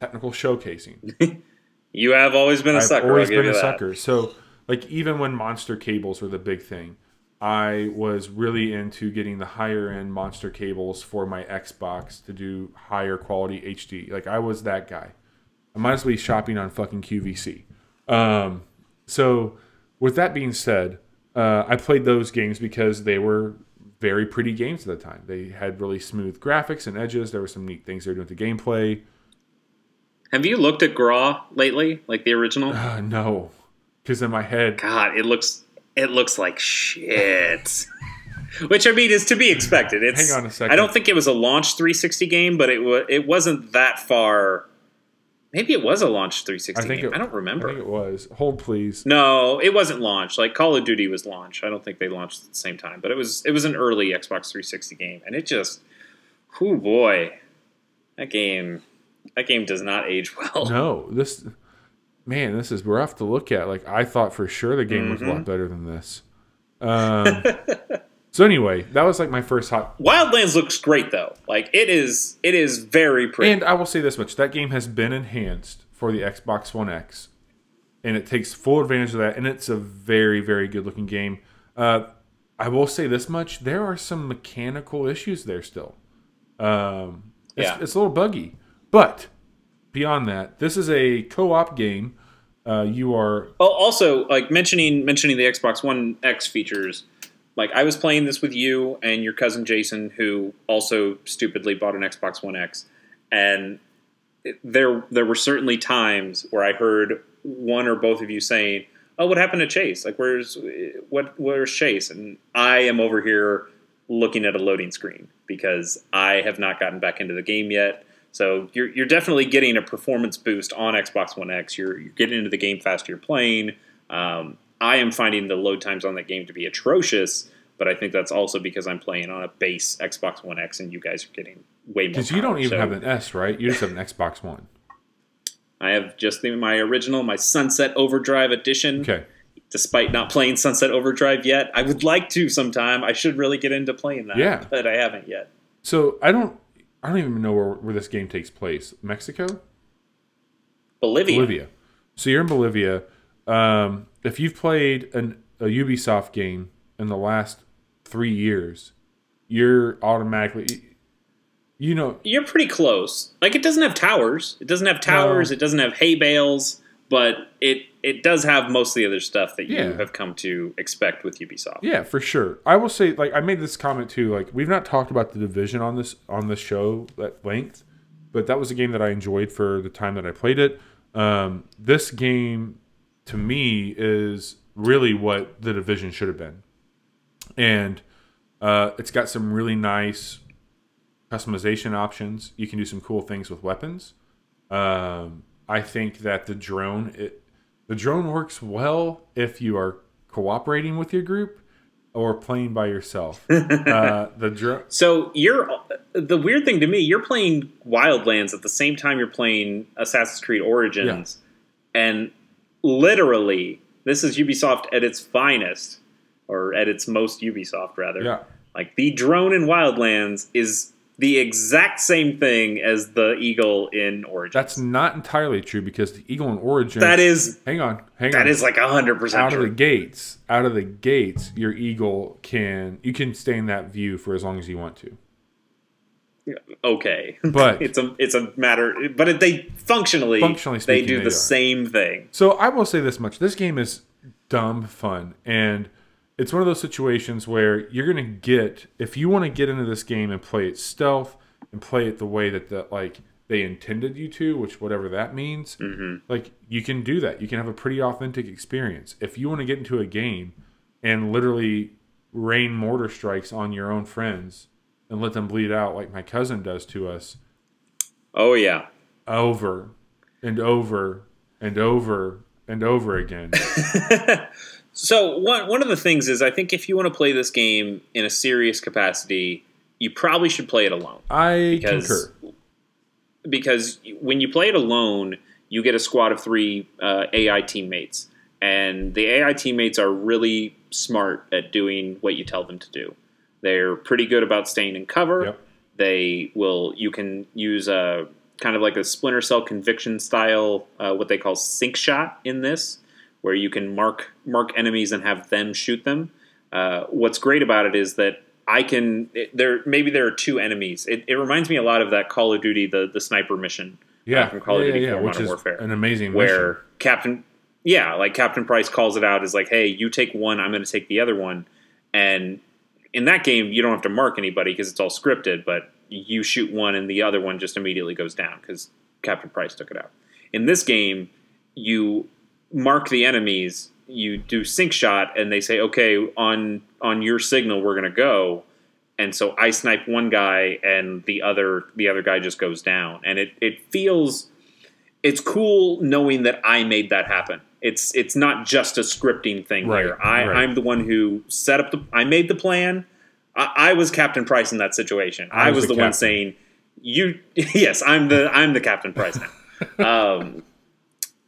technical showcasing. You have always been a I've sucker. always been a that. sucker. So, like, even when monster cables were the big thing, I was really into getting the higher end monster cables for my Xbox to do higher quality HD. Like, I was that guy. I might as well be shopping on fucking QVC. Um, so, with that being said, uh, I played those games because they were very pretty games at the time. They had really smooth graphics and edges. There were some neat things they were doing with the gameplay. Have you looked at GRAW lately, like the original? Uh, no, because in my head, God, it looks it looks like shit. Which I mean is to be expected. It's, Hang on a second. I don't think it was a launch 360 game, but it was it wasn't that far. Maybe it was a launch 360 I think game. it- I don't I remember. think it was. Hold, please. no, it wasn't launched. Like Call of Duty was launched. I don't think they launched at the same time, but it was it was an early Xbox 360 game, and it just, oh boy, that game that game does not age well. No, this man, this is rough to look at. Like I thought for sure the game was a Mm-hmm. lot better than this. Um, so anyway, that was like my first hot. Wildlands looks great though. Like it is it is very pretty. And I will say this much: that game has been enhanced for the Xbox One X, and it takes full advantage of that. And it's a very, very good looking game. Uh, I will say this much: there are some mechanical issues there still. Um, it's, Yeah. it's a little buggy, but beyond that, this is a co-op game. Uh, you are Oh, also, like mentioning mentioning the Xbox One X features, like I was playing this with you and your cousin Jason, who also stupidly bought an Xbox One X, and there there were certainly times where I heard one or both of you saying, "Oh, what happened to Chase? Like, where's what? Where's Chase?" And I am over here looking at a loading screen because I have not gotten back into the game yet. So you're you're definitely getting a performance boost on Xbox One X. You're you're getting into the game faster. You're playing. Um, I am finding the load times on that game to be atrocious, but I think that's also because I'm playing on a base Xbox One X, and you guys are getting way more. Because you don't even So have an S, right? You just have an Xbox One. I have just the, my original, my Sunset Overdrive edition. Okay. Despite not playing Sunset Overdrive yet, I would like to sometime. I should really get into playing that. Yeah. but I haven't yet. So I don't, I don't even know where, where this game takes place. Mexico, Bolivia. Bolivia. So you're in Bolivia. Um, if you've played an, a Ubisoft game in the last three years, you're automatically, you know, You're pretty close. Like it doesn't have towers. It doesn't have towers. It doesn't have hay bales, but it it does have most of the other stuff that you Yeah. have come to expect with Ubisoft. Yeah, for sure. I will say, like, I made this comment too. Like, we've not talked about the division on this on this show at length, but that was a game that I enjoyed for the time that I played it. Um, this game, to me, is really what the division should have been, and uh, it's got some really nice customization options. You can do some cool things with weapons. Um, I think that the drone it, the drone works well if you are cooperating with your group or playing by yourself. uh, the drone, So you're the weird thing to me. You're playing Wildlands at the same time you're playing Assassin's Creed Origins, and literally, this is Ubisoft at its finest, or at its most Ubisoft rather. yeah, Like the drone in Wildlands is the exact same thing as the eagle in Origins. that's not entirely true because the Eagle in Origin. that is hang on, hang that on. is like hundred percent out of the gates. Out of the gates, your Eagle can you can stay in that view for as long as you want to. Okay, But- it's a it's a matter, but it, they functionally Functionally speaking, they do they the are. same thing. So I will say this much: this game is dumb fun, and it's one of those situations where you're gonna get if you want to get into this game and play it stealth and play it the way that the like they intended you to, which whatever that means. Mm-hmm. Like you can do that. You can have a pretty authentic experience. If you want to get into a game and literally rain mortar strikes on your own friends and let them bleed out like my cousin does to us Oh yeah, over and over and over and over again. So one one of the things is I think if you want to play this game in a serious capacity, you probably should play it alone I Because- concur. because when you play it alone, you get a squad of three uh, AI teammates, and the AI teammates are really smart at doing what you tell them to do. They're pretty good about staying in cover. Yep. They will. You can use a kind of like a Splinter Cell conviction style, uh, what they call sync shot in this, where you can mark mark enemies and have them shoot them. Uh, what's great about it is that I can it, there maybe there are two enemies. It, it reminds me a lot of that Call of Duty the the sniper mission Yeah, uh, from Call of Duty yeah, 4 which Modern Warfare, an amazing where mission. Captain yeah like Captain Price calls it out as like hey you take one I'm going to take the other one and in that game you don't have to mark anybody because it's all scripted but you shoot one and the other one just immediately goes down because Captain Price took it out. In this game you mark the enemies you do sync shot and they say okay on on your signal we're going to go and so I snipe one guy and the other the other guy just goes down and it it feels it's cool knowing that I made that happen. It's it's not just a scripting thing Right, here. I, right. I'm the one who set up the I made the plan. I, I was Captain Price in that situation. I, was was, the the, one saying you yes, I'm the I'm the Captain Price now. um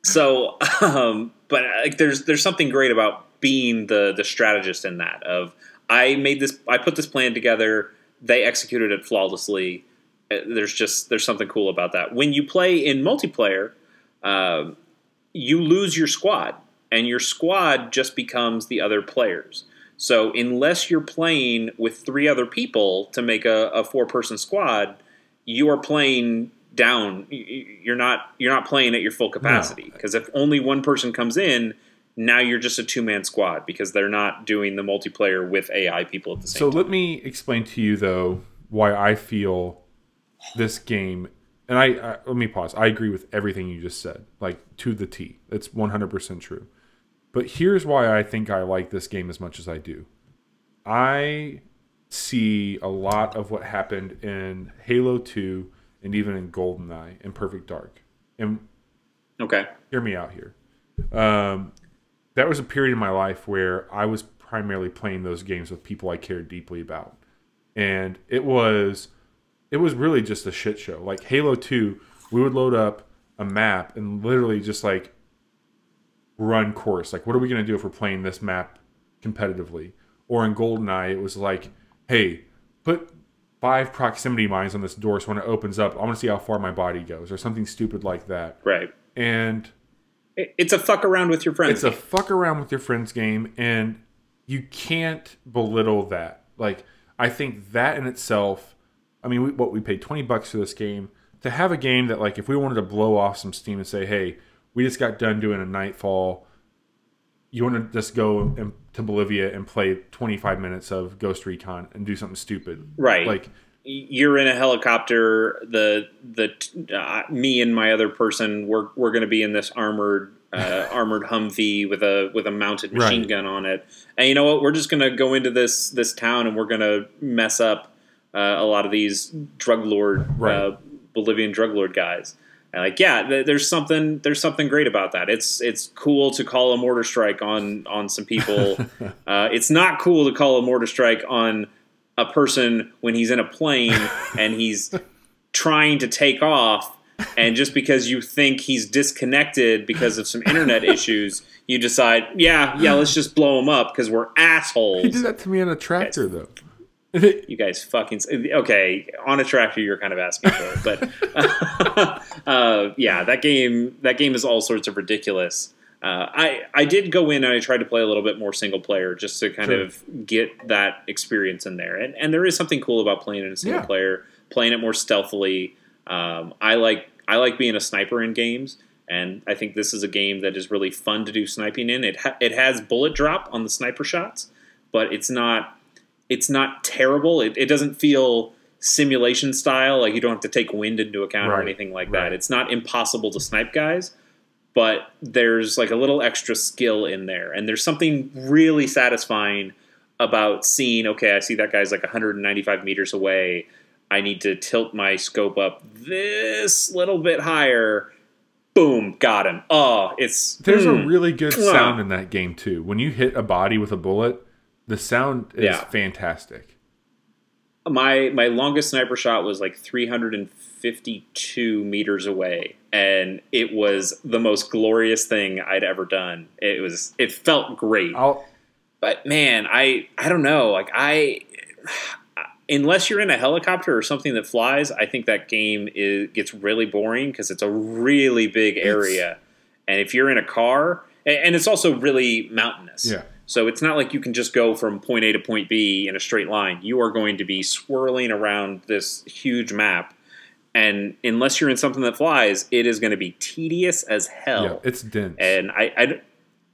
so um but like there's there's something great about being the the strategist in that of I made this I put this plan together, they executed it flawlessly. Uh, There's just there's something cool about that. When you play in multiplayer, um, you lose your squad, and your squad just becomes the other players. So unless you're playing with three other people to make a, a four person squad, you are playing down. You're not you're not playing at your full capacity because if only one person comes in, now you're just a two man squad because they're not doing the multiplayer with AI people at the same So time. So let me explain to you though why I feel this game and I, I let me pause. I agree with everything you just said, like to the T. It's 100% true. But here's why I think I like this game as much as I do. I see a lot of what happened in Halo 2 and even in GoldenEye and Perfect Dark. And Okay. hear me out here. Um, that was a period in my life where I was primarily playing those games with people I cared deeply about, and it was it was really just a shit show. Like Halo Two, we would load up a map and literally just like run course. Like, what are we gonna do if we're playing this map competitively? Or in GoldenEye, it was like, hey, put five proximity mines on this door so when it opens up, I want to see how far my body goes, or something stupid like that. Right. And It's a fuck around with your friends. it's a fuck around with your friends game and you can't belittle that like i think that in itself i mean we, what we paid 20 bucks for this game to have a game that like if we wanted to blow off some steam and say hey we just got done doing a nightfall you want to just go and, to bolivia and play 25 minutes of ghost recon and do something stupid Right. like you're in a helicopter. The the uh, me and my other person we're we're going to be in this armored uh, armored Humvee with a with a mounted machine Right. gun on it. And you know what? We're just going to go into this this town and we're going to mess up uh, a lot of these drug lord Right. uh, Bolivian drug lord guys. And like, yeah, th- there's something there's something great about that. It's it's cool to call a mortar strike on on some people. uh, it's not cool to call a mortar strike on a person when he's in a plane and he's trying to take off and just because you think he's disconnected because of some internet issues you decide yeah yeah let's just blow him up because we're assholes. he did that to me on a tractor though you guys fucking okay on a tractor you're kind of asking for it but uh, yeah that game that game is all sorts of ridiculous uh, I I did go in and I tried to play a little bit more single player just to kind Sure. of get that experience in there and and there is something cool about playing in a single Yeah. player playing it more stealthily um, I like I like being a sniper in games and I think this is a game that is really fun to do sniping in it ha- it has bullet drop on the sniper shots but it's not it's not terrible. It, it doesn't feel simulation style, like you don't have to take wind into account or anything like right. that. It's not impossible to snipe guys, but there's like a little extra skill in there. And there's something really satisfying about seeing, okay, I see that guy's like 195 meters away. I need to tilt my scope up this little bit higher. Boom, got him. Oh, it's There's mm. a really good sound in that game too. When you hit a body with a bullet, the sound is Yeah. fantastic. my my longest sniper shot was like 352 meters away and it was the most glorious thing i'd ever done it was it felt great I'll but man i i don't know like i unless you're in a helicopter or something that flies i think that game is gets really boring because it's a really big area and if you're in a car and, and it's also really mountainous Yeah. So it's not like you can just go from point A to point B in a straight line. You are going to be swirling around this huge map. And unless you're in something that flies, it is going to be tedious as hell. yeah, it's dense. and I, I,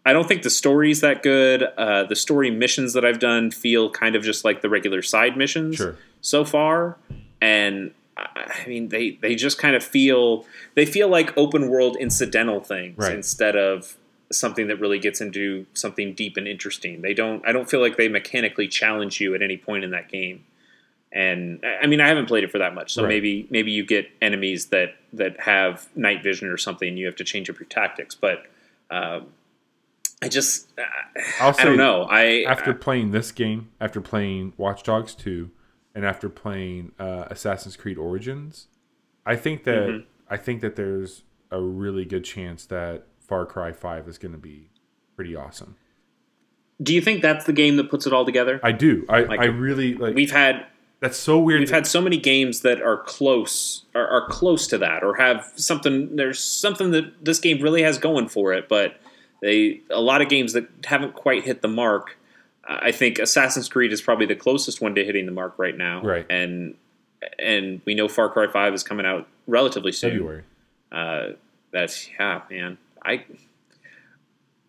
I don't think the story's that good. Uh, the story missions that I've done feel kind of just like the regular side missions Sure. so far. And I mean, they, they just kind of feel they feel like open world incidental things Right. instead of something that really gets into something deep and interesting. They don't. I don't feel like they mechanically challenge you at any point in that game. And I I mean, I haven't played it for that much, so Right. maybe maybe you get enemies that that have night vision or something. and You have to change up your tactics, but um, I just I'll I don't know. I after playing this game, after playing Watch Dogs 2, and after playing uh, Assassin's Creed Origins, I think that Mhm. I think that there's a really good chance that Far Cry 5 is going to be pretty awesome. do you think that's the game that puts it all together? I do. I, Like, I really like. We've had that's so weird. we've that- had so many games that are close are, are close to that or have something there's something that this game really has going for it but they a lot of games that haven't quite hit the mark i think assassin's creed is probably the closest one to hitting the mark right now Right. and and we know far cry 5 is coming out relatively soon February. uh, that's yeah, man. I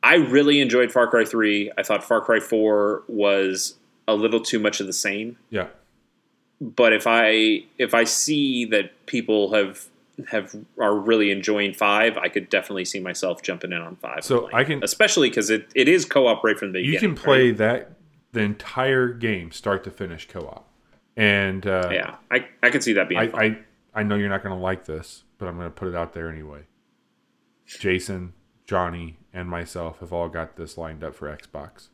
I really enjoyed Far Cry Three. I thought Far Cry Four was a little too much of the same. Yeah. But if I if I see that people have have are really enjoying five, I could definitely see myself jumping in on five. So and I can- especially because it, it is co-op right from the you beginning. You can play right? that the entire game, start to finish, co-op. And uh, Yeah, I I could see that being. I, fun. I I know you're not going to like this, but I'm going to put it out there anyway. Jason, Johnny, and myself have all got this lined up for Xbox.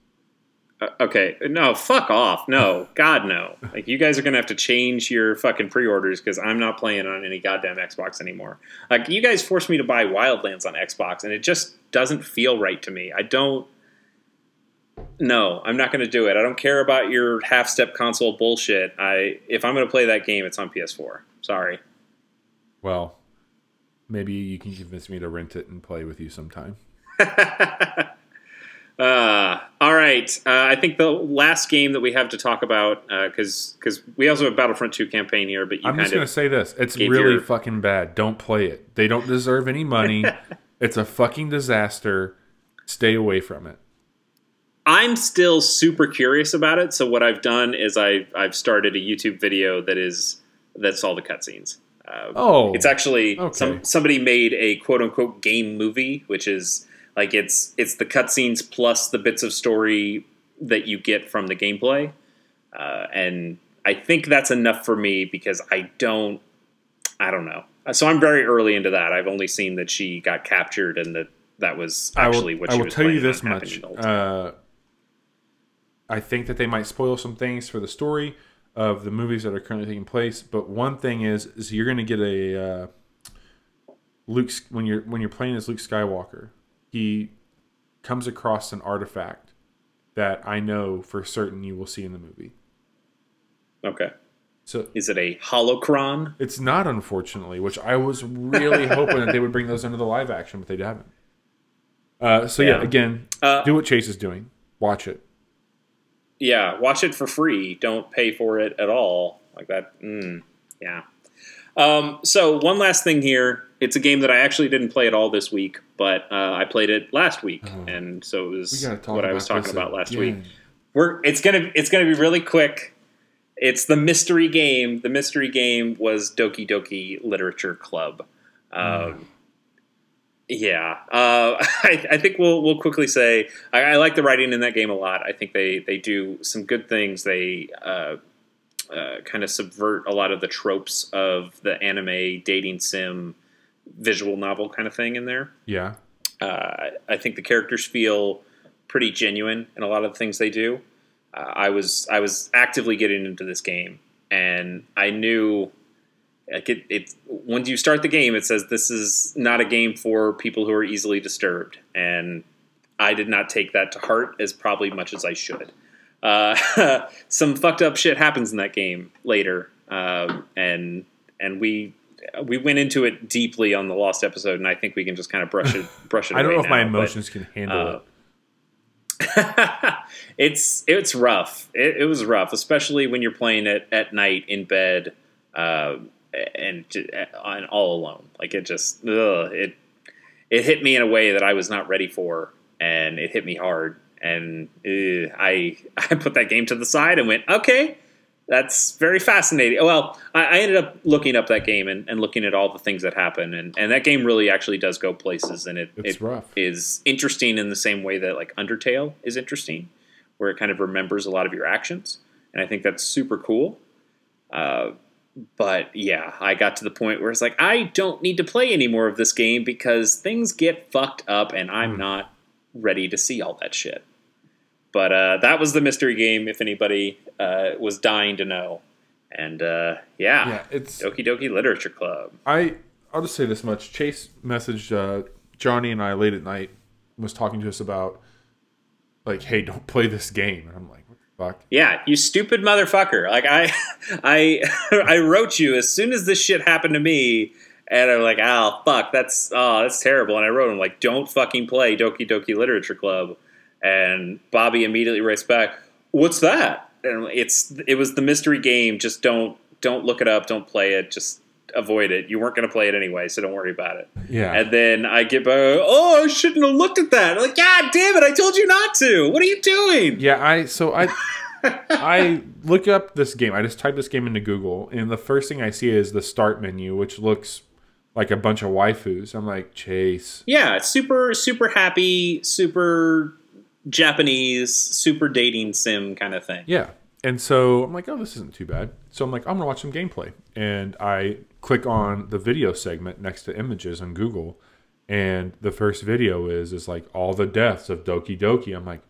Uh, okay, no, fuck off. No, God, no. Like you guys are gonna have to change your fucking pre-orders because I'm not playing on any goddamn Xbox anymore. Like you guys forced me to buy Wildlands on Xbox, and it just doesn't feel right to me. I don't. No, I'm not gonna do it. I don't care about your half-step console bullshit. I if I'm gonna play that game, it's on PS4. Sorry. Well, maybe you can convince me to rent it and play with you sometime. Uh, all right. Uh, I think the last game that we have to talk about because because we also have Battlefront 2 campaign here, but you I'm just going to say this. It's really your- fucking bad. Don't play it. They don't deserve any money. it's a fucking disaster. Stay away from it. I'm still super curious about it. So what I've done is I've I've started a YouTube video that is that's all the cutscenes. Uh, Oh. it's actually okay. some somebody made a quote unquote game movie, which is like it's it's the cutscenes plus the bits of story that you get from the gameplay, uh, and I think that's enough for me because I don't I don't know. So I'm very early into that. I've only seen that she got captured and that that was actually I will, what I will tell you this much. happening the whole time. Uh, I think that they might spoil some things for the story of the movies that are currently taking place. But one thing is, is you're going to get a uh, Luke when you're when you're playing as Luke Skywalker. He comes across an artifact that I know for certain you will see in the movie. Okay. So Is it a holocron? it's not, unfortunately, which I was really hoping that they would bring those into the live action, but they haven't. Uh, so yeah, Yeah. again, Uh, do what Chase is doing. Watch it. Yeah, watch it for free. Don't pay for it at all. Like that. Mm, yeah. Um, so one last thing here. It's a game that I actually didn't play at all this week, but uh, I played it last week, and so it was what I was talking about last week. We're it's gonna it's gonna be really quick. It's the mystery game. The mystery game was Doki Doki Literature Club. Um, Yeah, uh, I, I think we'll we'll quickly say I, I like the writing in that game a lot. I think they they do some good things. They uh, uh, kind of subvert a lot of the tropes of the anime dating sim visual novel kind of thing in there. Yeah. Uh, I think the characters feel pretty genuine in a lot of the things they do. Uh, I was I was actively getting into this game, and I knew like it, it. Once you start the game, it says this is not a game for people who are easily disturbed, and I did not take that to heart as probably much as I should. Uh, some fucked up shit happens in that game later, um, and and we we went into it deeply on the lost episode, and I think we can just kind of brush it brush it. I don't know if my now, but- emotions can handle uh, it. it's it's rough. It, it was rough, especially when you're playing it at night in bed uh, and j- and all alone. Like it just ugh, it it hit me in a way that I was not ready for, and it hit me hard. And uh, I I put that game to the side and went, okay, that's very fascinating. Well, I, I ended up looking up that game and, and looking at all the things that happen, and, and that game really actually does go places, and it, It's it rough. is interesting in the same way that like Undertale is interesting, where it kind of remembers a lot of your actions, and I think that's super cool. Uh, but yeah, I got to the point where it's like I don't need to play any more of this game because things get fucked up, and I'm Hmm. not ready to see all that shit. But uh, that was the mystery game. If anybody uh, was dying to know, and uh, yeah, Yeah, it's Doki Doki Literature Club. I I'll just say this much. Chase messaged uh, Johnny and I late at night was talking to us about like, hey, don't play this game. And I'm like, fuck? Yeah, you stupid motherfucker. Like I I I wrote you as soon as this shit happened to me and I'm like, "Oh, fuck, that's oh, that's terrible." And I wrote him like, "Don't fucking play Doki Doki Literature Club." And Bobby immediately writes back, "What's that?" And it's it was the mystery game. Just don't don't look it up, don't play it, just avoid it. You weren't going to play it anyway, so don't worry about it. Yeah. And then I get back, "Oh, I shouldn't have looked at that." I'm like, "God damn it, I told you not to. What are you doing?" Yeah, I so I I look up this game. I just type this game into Google, and the first thing I see is the start menu, which looks like a bunch of waifus. I'm like Chase. Yeah, super super happy, super Japanese, super dating sim kind of thing. Yeah. And so I'm like, oh, this isn't too bad. So I'm like, I'm gonna watch some gameplay, and I click on the video segment next to images on Google, and the first video is is like all the deaths of Doki Doki. I'm like,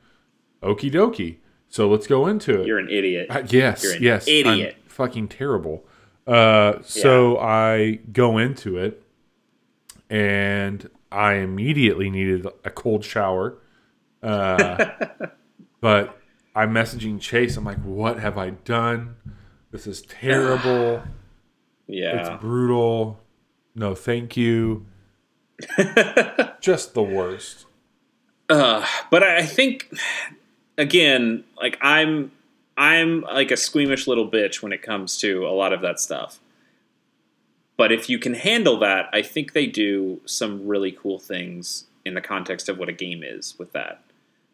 okie dokie. So let's go into it. You're an idiot. Uh, yes, You're an yes, idiot. I'm fucking terrible. Uh, so I go into it, and I immediately needed a cold shower. Uh, but I'm messaging Chase. I'm like, "What have I done? This is terrible. yeah. It's brutal. No, thank you. Just the worst." Uh, but I I think again, like I'm I'm like a squeamish little bitch when it comes to a lot of that stuff. But if you can handle that, I think they do some really cool things in the context of what a game is with that.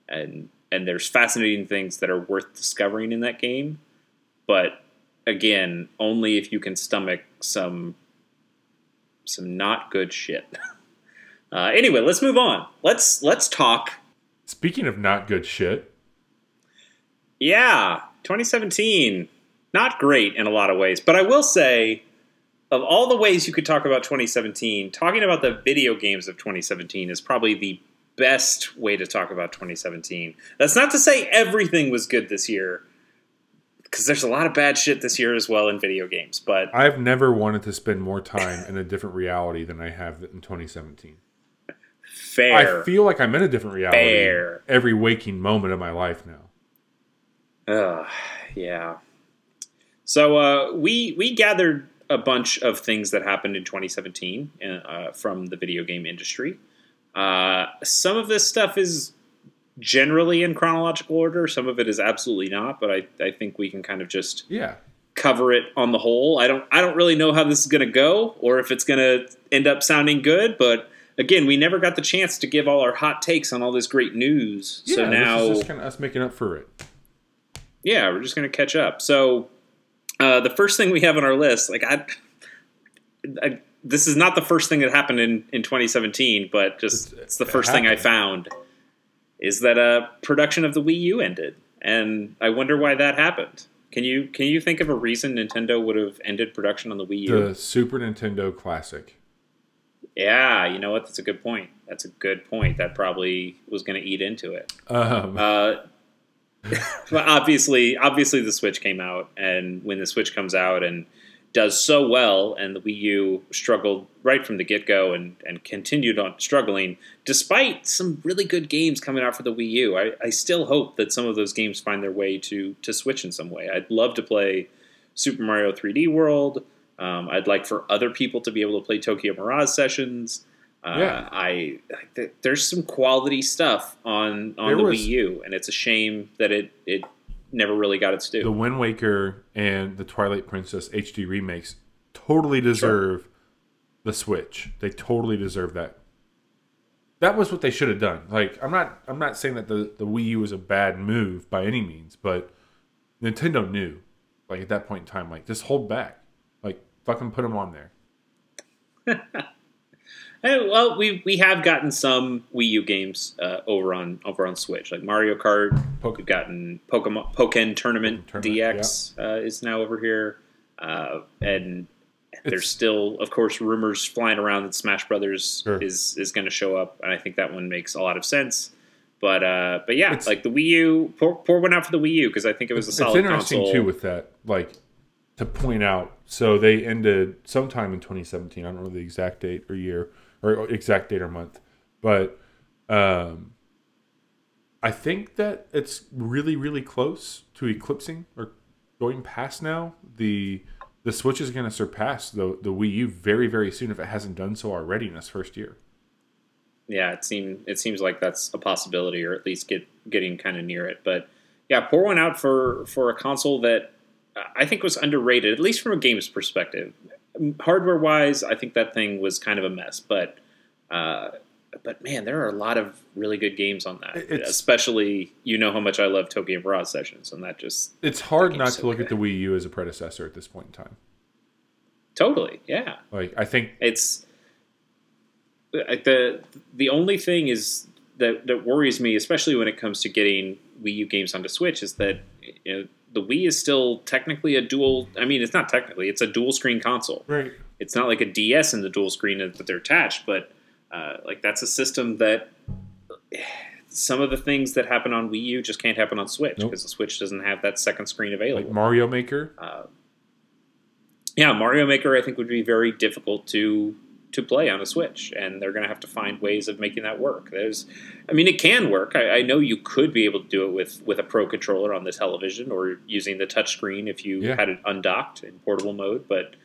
And and there's fascinating things that are worth discovering in that game. But again, only if you can stomach some some not good shit. Uh, anyway, let's move on. Let's let's talk Speaking of not good shit, Yeah, 2017. Not great in a lot of ways, but I will say, of all the ways you could talk about 2017, talking about the video games of 2017 is probably the best way to talk about 2017. That's not to say everything was good this year, because there's a lot of bad shit this year as well in video games, but I've never wanted to spend more time in a different reality than I have in 2017. fair. I feel like I'm in a different reality Fair. every waking moment of my life now. Ugh, yeah. So uh, we we gathered a bunch of things that happened in 2017 uh, from the video game industry. Uh, some of this stuff is generally in chronological order. Some of it is absolutely not. But I, I think we can kind of just Yeah. cover it on the whole. I don't I don't really know how this is going to go or if it's going to end up sounding good. But again, we never got the chance to give all our hot takes on all this great news. Yeah, so now this is just kind of us making up for it. yeah, we're just gonna catch up. So uh, the first thing we have on our list, like I, I, this is not the first thing that happened in, in 2017, but just It's- it's, the it first thing I found is that uh, production of the Wii U ended, and I wonder why that happened. Can you can you think of a reason Nintendo would have ended production on the Wii U? The Super Nintendo Classic. yeah, you know what? That's a good point. That's a good point. That probably was going to eat into it. Um, Uh, well, obviously, obviously, the Switch came out, and when the Switch comes out and does so well, and the Wii U struggled right from the get go, and and continued on struggling despite some really good games coming out for the Wii U. I, I still hope that some of those games find their way to to Switch in some way. I'd love to play Super Mario 3D World. Um, I'd like for other people to be able to play Tokyo Mirage Sessions. Uh, Yeah. I th- there's some quality stuff on on There the was- Wii U, and it's a shame that it it never really got its due. the. Wind Waker and the Twilight Princess HD remakes totally deserve the Switch. They totally deserve that. That was what they should have done. Like I'm not I'm not saying that the, the Wii U was a bad move by any means, but Nintendo knew, like at that point in time, like just hold back, like fucking put them on there. Well, we we have gotten some Wii U games uh, over on over on Switch, like Mario Kart. Poke- We've gotten Pokemon Pokken Tournament, Tournament, DX uh, is now over here, uh, and there's still, of course, rumors flying around that Smash Brothers Sure. is is going to show up, and I think that one makes a lot of sense. But uh, but yeah, It's- like the Wii U, pour, pour one out for the Wii U because I think it was a It's solid interesting console. too with that, like to point out. So they ended sometime in 2017. I don't know the exact date or year or exact date or month, but um, I think that it's really, really close to eclipsing or going past now. The the Switch is going to surpass the the Wii U very, very soon if it hasn't done so already in its first year. yeah, it seemed it seems like that's a possibility, or at least get getting kind of near it. But yeah, pour one out for for a console that I think was underrated, at least from a games perspective. Hardware wise, I think that thing was kind of a mess, but uh, but man, there are a lot of really good games on that. It's- Especially, you know how much I love Tokyo Mirage Sessions, and that just It's hard not so to look at the. Wii U as a predecessor at this point in time. totally, yeah. Like I think It's the the only thing is that that worries me, especially when it comes to getting Wii U games onto Switch, is that you know, the Wii is still technically a dual. I mean, it's not technically; it's a dual screen console. Right. It's not like a DS in the dual screen that they're attached, but uh, like that's a system that some of the things that happen on Wii U just can't happen on Switch Nope. because the Switch doesn't have that second screen available. Like Mario Maker. Uh, yeah, Mario Maker I think would be very difficult to to play on a Switch, and they're going to have to find ways of making that work. There's, I mean, it can work. I, I know you could be able to do it with with a Pro controller on the television or using the touchscreen if you Yeah. had it undocked in portable mode, but.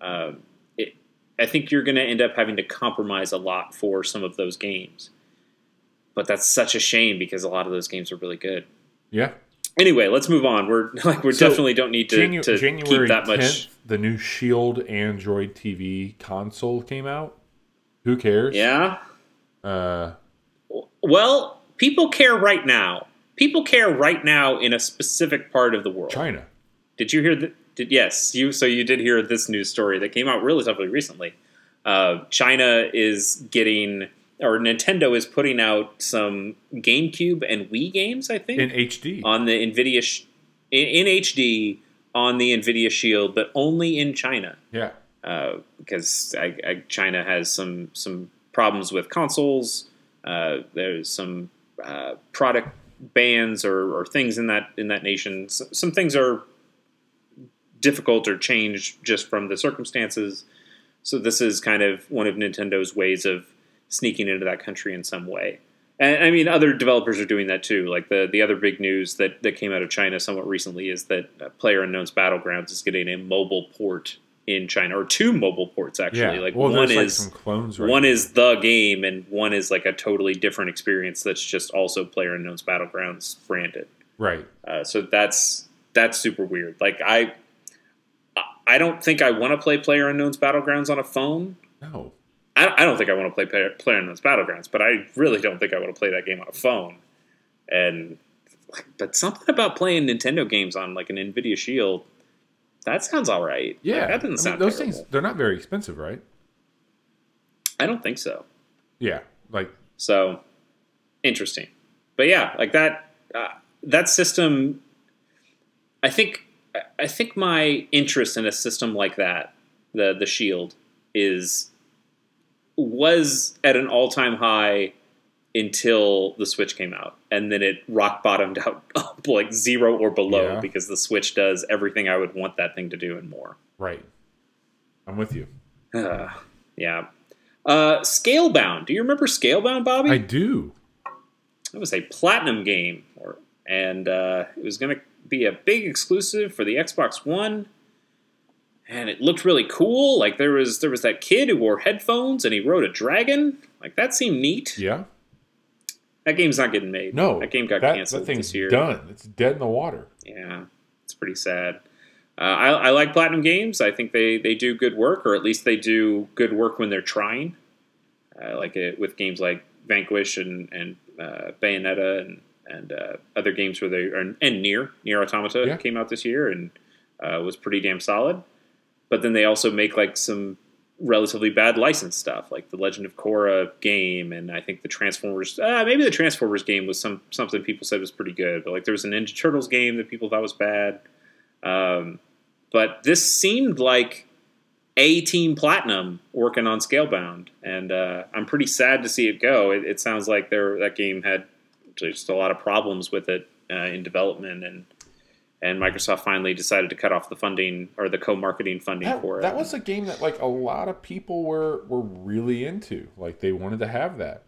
Um, it, I think you're going to end up having to compromise a lot for some of those games, but that's such a shame because a lot of those games are really good. Yeah. Anyway, let's move on. We're like we So, definitely don't need to, Janu- to January keep that 10th, much. the new Shield Android TV console came out. Who cares? Yeah. Uh, Well, people care right now. People care right now in a specific part of the world. China. Did you hear that? Did yes, you. So you did hear this news story that came out really, relatively recently. Uh, China is getting, or Nintendo is putting out some GameCube and Wii games. I think In HD. on the Nvidia sh- in, in HD on the Nvidia Shield, but only in China. yeah. uh, because I, I, China has some some problems with consoles. Uh, there's some uh, product bans or, or things in that in that nation. S some things are difficult or changed just from the circumstances. So this is kind of one of Nintendo's ways of sneaking into that country in some way. And I mean, other developers are doing that too. Like the the other big news that, that came out of China somewhat recently is that uh, Player Unknown's Battlegrounds is getting a mobile port in China, or two mobile ports actually. Yeah. Like well, one like is some clones right one now. is the game, and one is like a totally different experience that's just also Player Unknown's Battlegrounds branded. right. Uh, so that's that's super weird. Like I, I don't think I want to play Player Unknown's Battlegrounds on a phone. No. I, I don't think I want to play Player, Player Unknown's Battlegrounds, but I really don't think I want to play that game on a phone. And but something about playing Nintendo games on like an Nvidia Shield, that sounds all right. Yeah. Like, that doesn't mean, sound those terrible. things they're not very expensive, right? I don't think so. Yeah. Like So interesting, but yeah, like that uh, that system. I think I think my interest in a system like that, the the Shield, is was at an all time high until the Switch came out, and then it rock bottomed out up like zero or below Yeah. because the Switch does everything I would want that thing to do and more. right. I'm with you. Uh, yeah. Uh, Scalebound. Do you remember Scalebound, Bobby? I do. it was a platinum game, or and uh, it was going to be a big exclusive for the Xbox One. And it looked really cool. Like there was there was that kid who wore headphones and he rode a dragon. Like that seemed neat. Yeah. That game's not getting made. No. that game got that, canceled That thing's this year. done. It's dead in the water. Yeah, it's pretty sad. Uh, I, I like Platinum Games. I think they, they do good work, or at least they do good work when they're trying. I like it with games like Vanquish and and uh, Bayonetta and and uh, other games where they are and Nier Nier Automata Yeah. came out this year and uh, was pretty damn solid. But then they also make like some relatively bad license stuff, like the Legend of Korra game, and I think the Transformers. Uh, maybe the Transformers game was some something people said was pretty good, but like there was a Ninja Turtles game that people thought was bad. Um, but this seemed like a Team Platinum working on Scalebound, and uh, I'm pretty sad to see it go. It, it sounds like there that game had just a lot of problems with it uh, in development, and and Microsoft finally decided to cut off the funding or the co-marketing funding That, for it. that was a game that like a lot of people were were really into. Like they wanted to have that,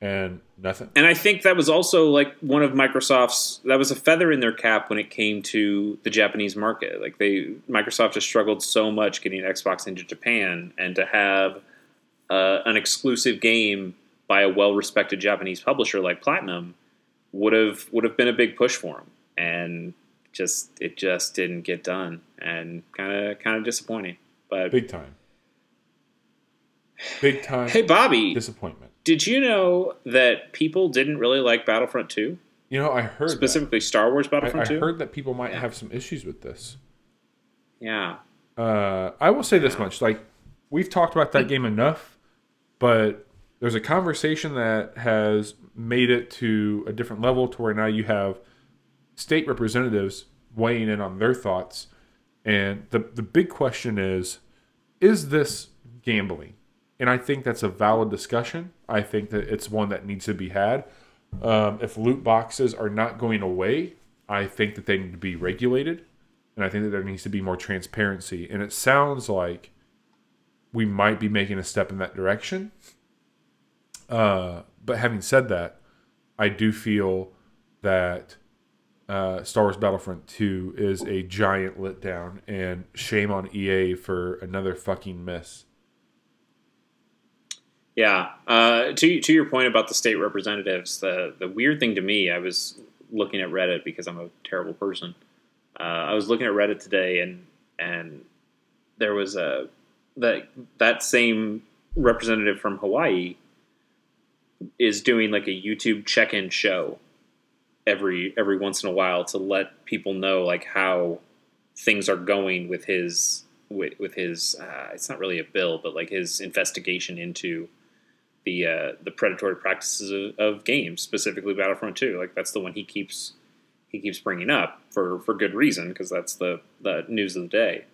and nothing. and I think that was also like one of Microsoft's that was a feather in their cap when it came to the Japanese market. Like they Microsoft just struggled so much getting Xbox into Japan, and to have uh, an exclusive game by a well-respected Japanese publisher like Platinum would have would have been a big push for them, and just it just didn't get done, and kind of kind of disappointing. But Big time. Big time hey, Bobby, disappointment. did you know that people didn't really like Battlefront Two? You know, I heard that. specifically Star Wars I, Battlefront I 2? heard that people might have some issues with this. Yeah. Uh, I will say this much: like we've talked about that game enough, but there's a conversation that has made it to a different level to where now you have state representatives weighing in on their thoughts. And the the big question is is this gambling? And I think that's a valid discussion. I think that it's one that needs to be had. Um, if loot boxes are not going away, I think that they need to be regulated. And I think that there needs to be more transparency. And it sounds like we might be making a step in that direction. Uh, but having said that, I do feel that uh, Star Wars Battlefront 2 is a giant letdown, and shame on EA for another fucking miss. Yeah. Uh, to to your point about the state representatives, the the weird thing to me, I was looking at Reddit because I'm a terrible person. Uh, I was looking at Reddit today, and and there was a that that same representative from Hawaii is doing like a YouTube check-in show every every once in a while to let people know like how things are going with his with, with his uh, it's not really a bill but like his investigation into the uh, the predatory practices of, of, games specifically Battlefront 2 like that's the one he keeps he keeps bringing up for for good reason because that's the the news of the day.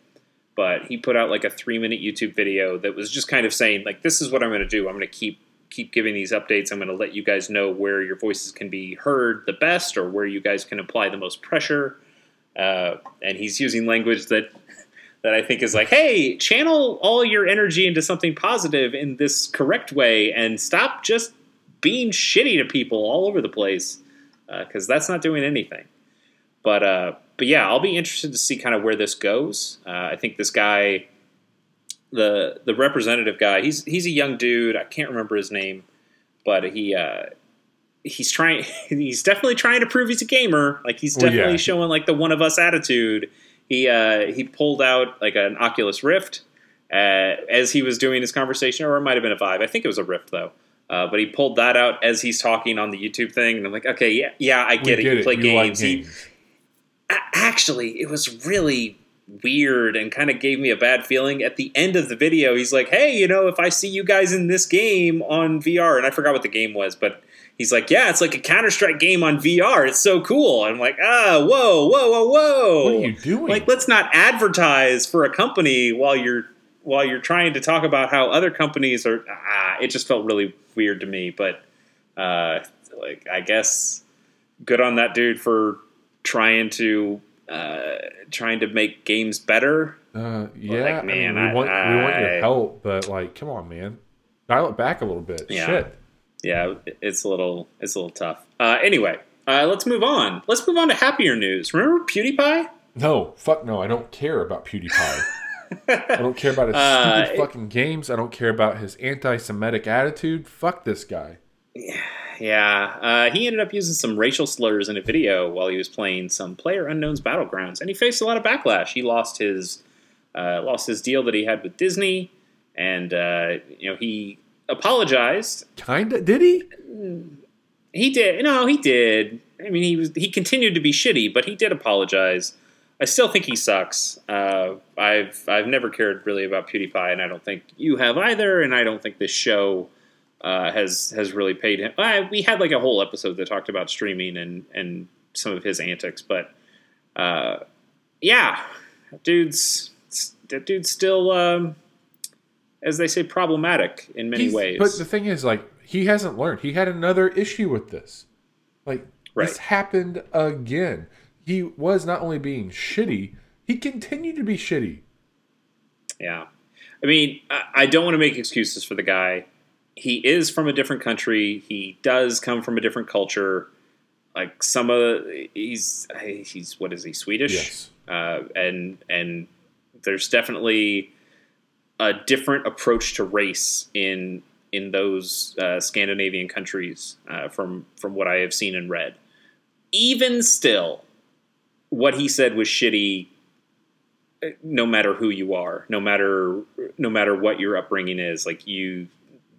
But he put out like a 3 minute YouTube video that was just kind of saying like this is what I'm going to do. I'm going to keep keep giving these updates. I'm going to let you guys know where your voices can be heard the best or where you guys can apply the most pressure. Uh, and he's using language that that I think is like, hey, channel all your energy into something positive in this correct way, and stop just being shitty to people all over the place because uh, that's not doing anything. But uh, but yeah, I'll be interested to see kind of where this goes. Uh, I think this guy the the representative guy. He's he's a young dude. I can't remember his name, but he uh, he's trying. He's definitely trying to prove he's a gamer. Like he's definitely well, yeah. showing like the one of us attitude. He uh, he pulled out like an Oculus Rift uh, as he was doing his conversation, or it might have been a Vive. I think it was a Rift though. Uh, but he pulled that out as he's talking on the YouTube thing, and I'm like, okay, yeah, yeah, I get we it. Get you play games. Like games. He, actually, it was really weird and kind of gave me a bad feeling. At the end of the video, he's like, "Hey, you know, if I see you guys in this game on VR," and I forgot what the game was, but he's like, "Yeah, it's like a Counter Strike game on VR. It's so cool." I'm like, "Ah, whoa, whoa, whoa, whoa! What are you doing? Like, let's not advertise for a company while you're while you're trying to talk about how other companies are." Ah, it just felt really weird to me, but uh, like, I guess good on that dude for trying to uh, trying to make games better. Uh, yeah, like, man, I mean, we, want, I, we want your help, but like, come on, man, dial it back a little bit. Yeah. Shit. Yeah, it's a little it's a little tough. Uh, anyway, uh, let's move on. Let's move on to happier news. Remember PewDiePie? No, fuck no. I don't care about PewDiePie. I don't care about his uh, stupid fucking games. I don't care about his anti-Semitic attitude. Fuck this guy. Yeah. Uh, he ended up using some racial slurs in a video while he was playing some Player Unknown's Battlegrounds, and he faced a lot of backlash. He lost his uh, lost his deal that he had with Disney, and uh, you know he apologized. Kinda did he? He did. No, he did. I mean, he was he continued to be shitty, but he did apologize. I still think he sucks. Uh, I've I've never cared really about PewDiePie, and I don't think you have either. And I don't think this show uh, has has really paid him. Uh, we had like a whole episode that talked about streaming and and some of his antics, but uh, yeah, dude's that dude's still, um, as they say, problematic in many He's, ways. But the thing is, like, he hasn't learned. He had another issue with this. Like, right. this happened again. He was not only being shitty, he continued to be shitty. Yeah. I mean, I, I don't want to make excuses for the guy he is from a different country. He does come from a different culture. Like some of he's he's what is he Swedish? Yes. Uh, and and there's definitely a different approach to race in in those uh, Scandinavian countries uh, from from what I have seen and read. Even still, what he said was shitty. Uh, no matter who you are, no matter no matter what your upbringing is, like you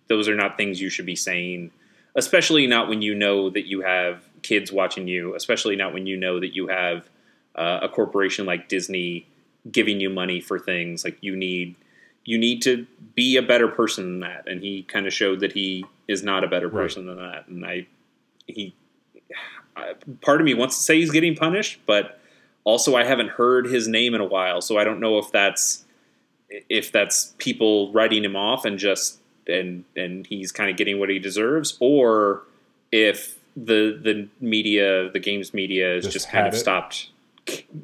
those are not things you should be saying, especially not when you know that you have kids watching you, especially not when you know that you have uh, a corporation like Disney giving you money for things like you need you need to be a better person than that, and he kind of showed that he is not a better Right. person than that. And I, he, I- part of me wants to say he's getting punished, but also I haven't heard his name in a while, so I don't know if that's if that's people writing him off and just and and he's kind of getting what he deserves, or if the the media, the games media, has Just just, kind of it? stopped,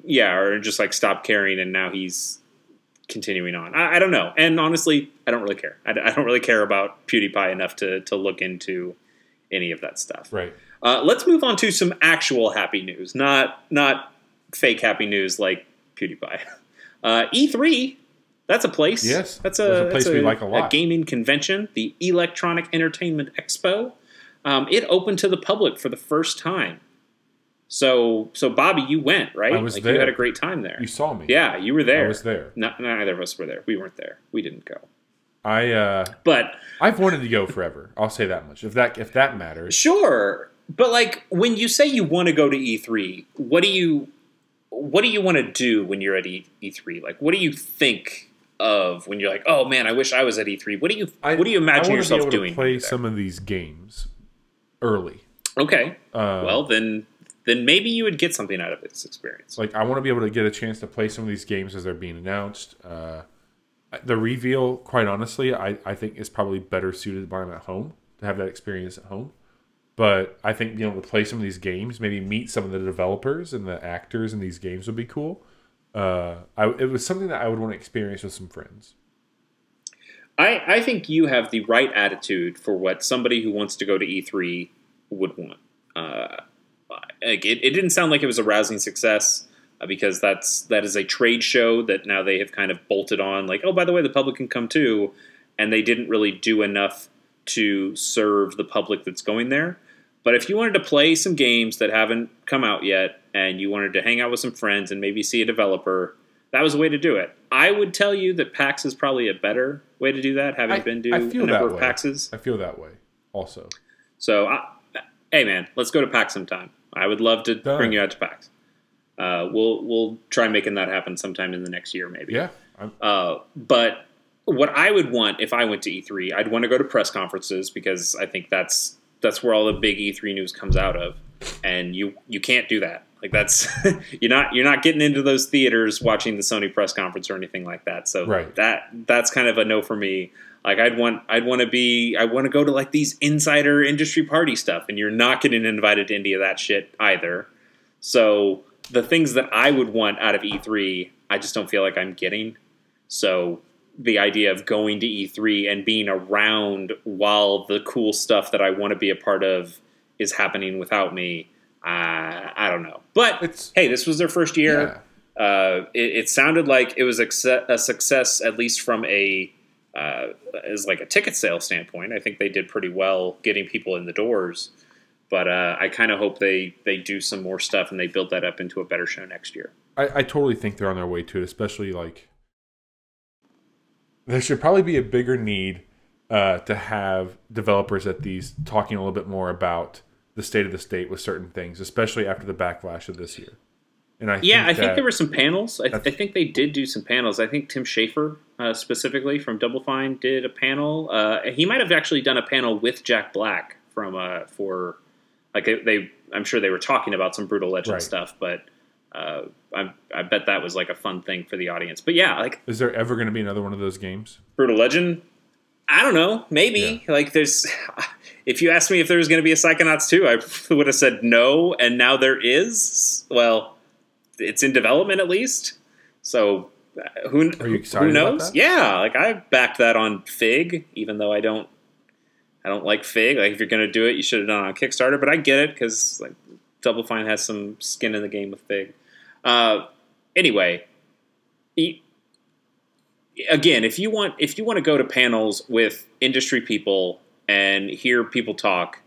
yeah, or just like stopped caring, and now he's continuing on. I, I don't know, and honestly, I don't really care. I, I don't really care about PewDiePie enough to to look into any of that stuff. Right. Uh, let's move on to some actual happy news, not not fake happy news like PewDiePie. Uh, E3, that's a place. Yes, that's a, that's a place that's we like a lot. A gaming convention, the Electronic Entertainment Expo. Um, it opened to the public for the first time. So, so Bobby, you went right. I was like, there. You had a great time there. You saw me. yeah, you were there. I was there. No, neither of us were there. We weren't there. We didn't go. I uh But I've wanted to go forever. I'll say that much. If that if that matters. Sure, but like when you say you want to go to E3, what do you what do you want to do when you're at E- E3? Like, what do you think of when you're like, oh man, I wish I was at E3? What do you I, what do you imagine yourself doing? To play some of these games early. Okay, Uh, well then then maybe you would get something out of this experience. like I want to be able to get a chance to play some of these games as they're being announced. Uh, the reveal, quite honestly, I, I think is probably better suited when I'm at home to have that experience at home. But I think being able to play some of these games, maybe meet some of the developers and the actors in these games would be cool. Uh, I, it was something that I would want to experience with some friends. I I think you have the right attitude for what somebody who wants to go to E3 would want. Uh, it, it didn't sound like it was a rousing success uh, because that's that is a trade show that now they have kind of bolted on. Like, oh, by the way, the public can come too, and they didn't really do enough to serve the public that's going there. But if you wanted to play some games that haven't come out yet, and you wanted to hang out with some friends and maybe see a developer, that was a way to do it. I would tell you that PAX is probably a better way to do that, having I- been to a number of. PAXs. I feel that way also. So, I, hey man, let's go to PAX sometime. I would love to Done. bring you out to PAX. Uh, we'll we'll try making that happen sometime in the next year, maybe. Yeah. Uh, but what I would want if I went to E3, I'd want to go to press conferences because I think that's that's where all the big E3 news comes out of, and you you can't do that. Like that's you're not you're not getting into those theaters watching the Sony press conference or anything like that. So Right. that that's kind of a no for me. Like I'd want I'd want to be I want to go to like these insider industry party stuff, and you're not getting invited to any of that shit either. So the things that I would want out of E3, I just don't feel like I'm getting. So the idea of going to E3 and being around while the cool stuff that I want to be a part of is happening without me, uh, I don't know. But It's- hey, this was their first year. Uh, it, it sounded like it was a, success- a success, at least from a uh, as like a ticket sale standpoint. I think they did pretty well getting people in the doors. But uh, I kind of hope they they do some more stuff and they build that up into a better show next year. I, I totally think they're on their way to it, especially like there should probably be a bigger need uh, to have developers at these talking a little bit more about the state of the state with certain things, especially after the backlash of this year. And I Yeah, I think think there were some panels. I, I think they did do some panels. I think Tim Schafer, uh, specifically from Double Fine, did a panel. Uh, he might have actually done a panel with Jack Black from uh, for like they, they. I'm sure they were talking about some brutal legend Right. stuff, but uh, I, I bet that was like a fun thing for the audience. But yeah, like is there ever going to be another one of those games? brutal legend. I don't know. Maybe like there's. If you asked me if there was going to be a Psychonauts 2, I would have said no, and now there is. Well, it's in development at least. So uh, who who knows? Yeah, like I backed that on Fig, even though I don't. I don't like Fig. Like if you're going to do it, you should have done it on Kickstarter. But I get it because like Double Fine has some skin in the game with Fig. Uh, anyway, e- again, if you want if you want to go to panels with industry people and hear people talk,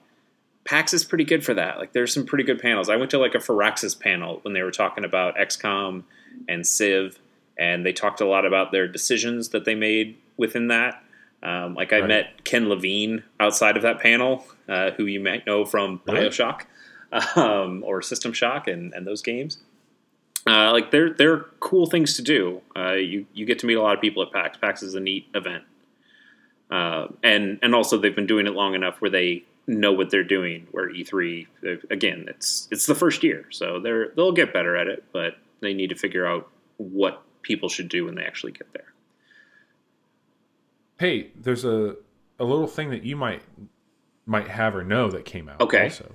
PAX is pretty good for that. Like there's some pretty good panels. I went to like a Firaxis panel when they were talking about XCOM and Civ, and they talked a lot about their decisions that they made within that. Um, like I Right. met Ken Levine outside of that panel, uh, who you might know from? Bioshock um, or System Shock and, and those games. Uh, like they're they're cool things to do. Uh, you you get to meet a lot of people at PAX. PAX is a neat event, uh, and and also they've been doing it long enough where they know what they're doing. Where E3 again, it's it's the first year, so they're they'll get better at it, but they need to figure out what people should do when they actually get there. Hey, there's a a little thing that you might might have or know that came out. Okay. Also,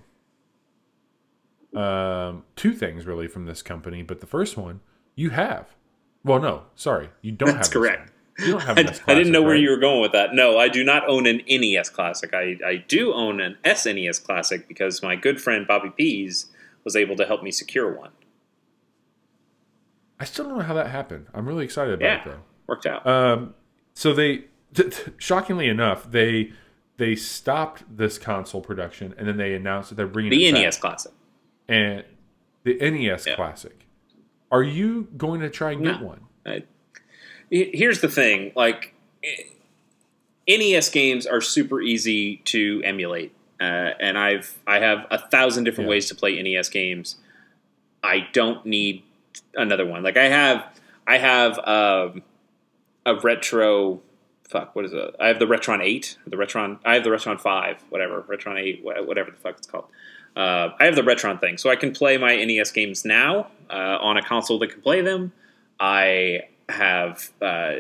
um, two things really from this company, but the first one you have. Well, no, sorry, you don't That's have. correct. You don't have. I, an S I didn't know Classic, where right? you were going with that. No, I do not own an NES Classic. I, I do own an SNES Classic because my good friend Bobby Pease was able to help me secure one. I still don't know how that happened. I'm really excited about Yeah, it though. worked out. Um, so they, th- th- shockingly enough, they they stopped this console production and then they announced that they're bringing the it back. NES Classic. and the NES Yeah. Classic. Are you going to try and get one? I, here's the thing: like eh, NES games are super easy to emulate, uh, and I've I have a thousand different Yeah. ways to play NES games. I don't need another one. Like I have, I have um, a retro. Fuck, what is it? I have the Retron Eight, the Retron. I have the Retron Five, whatever Retron Eight, whatever the fuck it's called. Uh, I have the Retron thing, so I can play my NES games now uh, on a console that can play them. I have uh,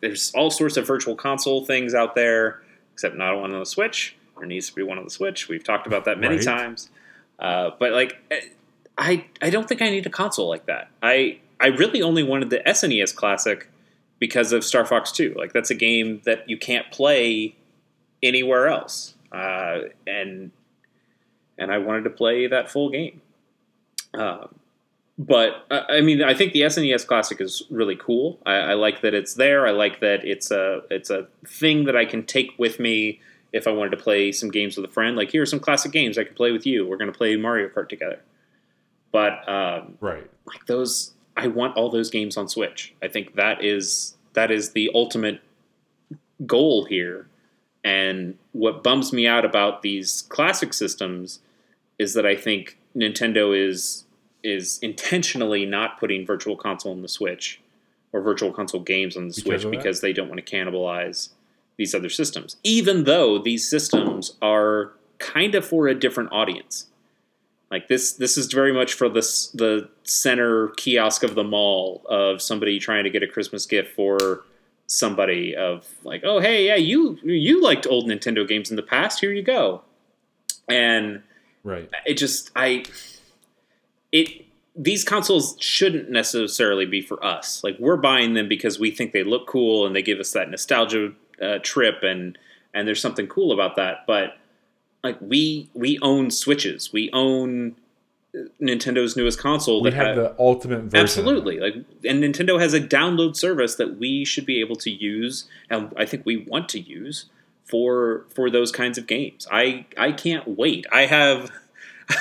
there's all sorts of virtual console things out there, except not one on the Switch. There needs to be one on the Switch. We've talked about that many Right. times. Uh, but like, eh, I I don't think I need a console like that. I I really only wanted the SNES Classic because of Star Fox Two. Like that's a game that you can't play anywhere else, uh, and and I wanted to play that full game. Um, but I mean, I think the SNES Classic is really cool. I, I like that it's there. I like that it's a it's a thing that I can take with me if I wanted to play some games with a friend. Like here are some classic games I can play with you. We're going to play Mario Kart together. But um, Right. like those, I want all those games on Switch. I think that is that is the ultimate goal here. And what bums me out about these classic systems is that I think Nintendo is is intentionally not putting Virtual Console on the Switch or Virtual Console games on the Because Switch because they don't want to cannibalize these other systems, even though these systems are kind of for a different audience. Like this, this is very much for the the center kiosk of the mall of somebody trying to get a Christmas gift for somebody. Of like, oh hey, yeah, you you liked old Nintendo games in the past. Here you go. And Right. it just I it these consoles shouldn't necessarily be for us. Like we're buying them because we think they look cool and they give us that nostalgia uh, trip and and there's something cool about that. But like we we own Switches, we own uh, Nintendo's newest console We that have ha- the ultimate version. Absolutely. Like and Nintendo has a download service that we should be able to use and I think we want to use for for those kinds of games. I I can't wait. I have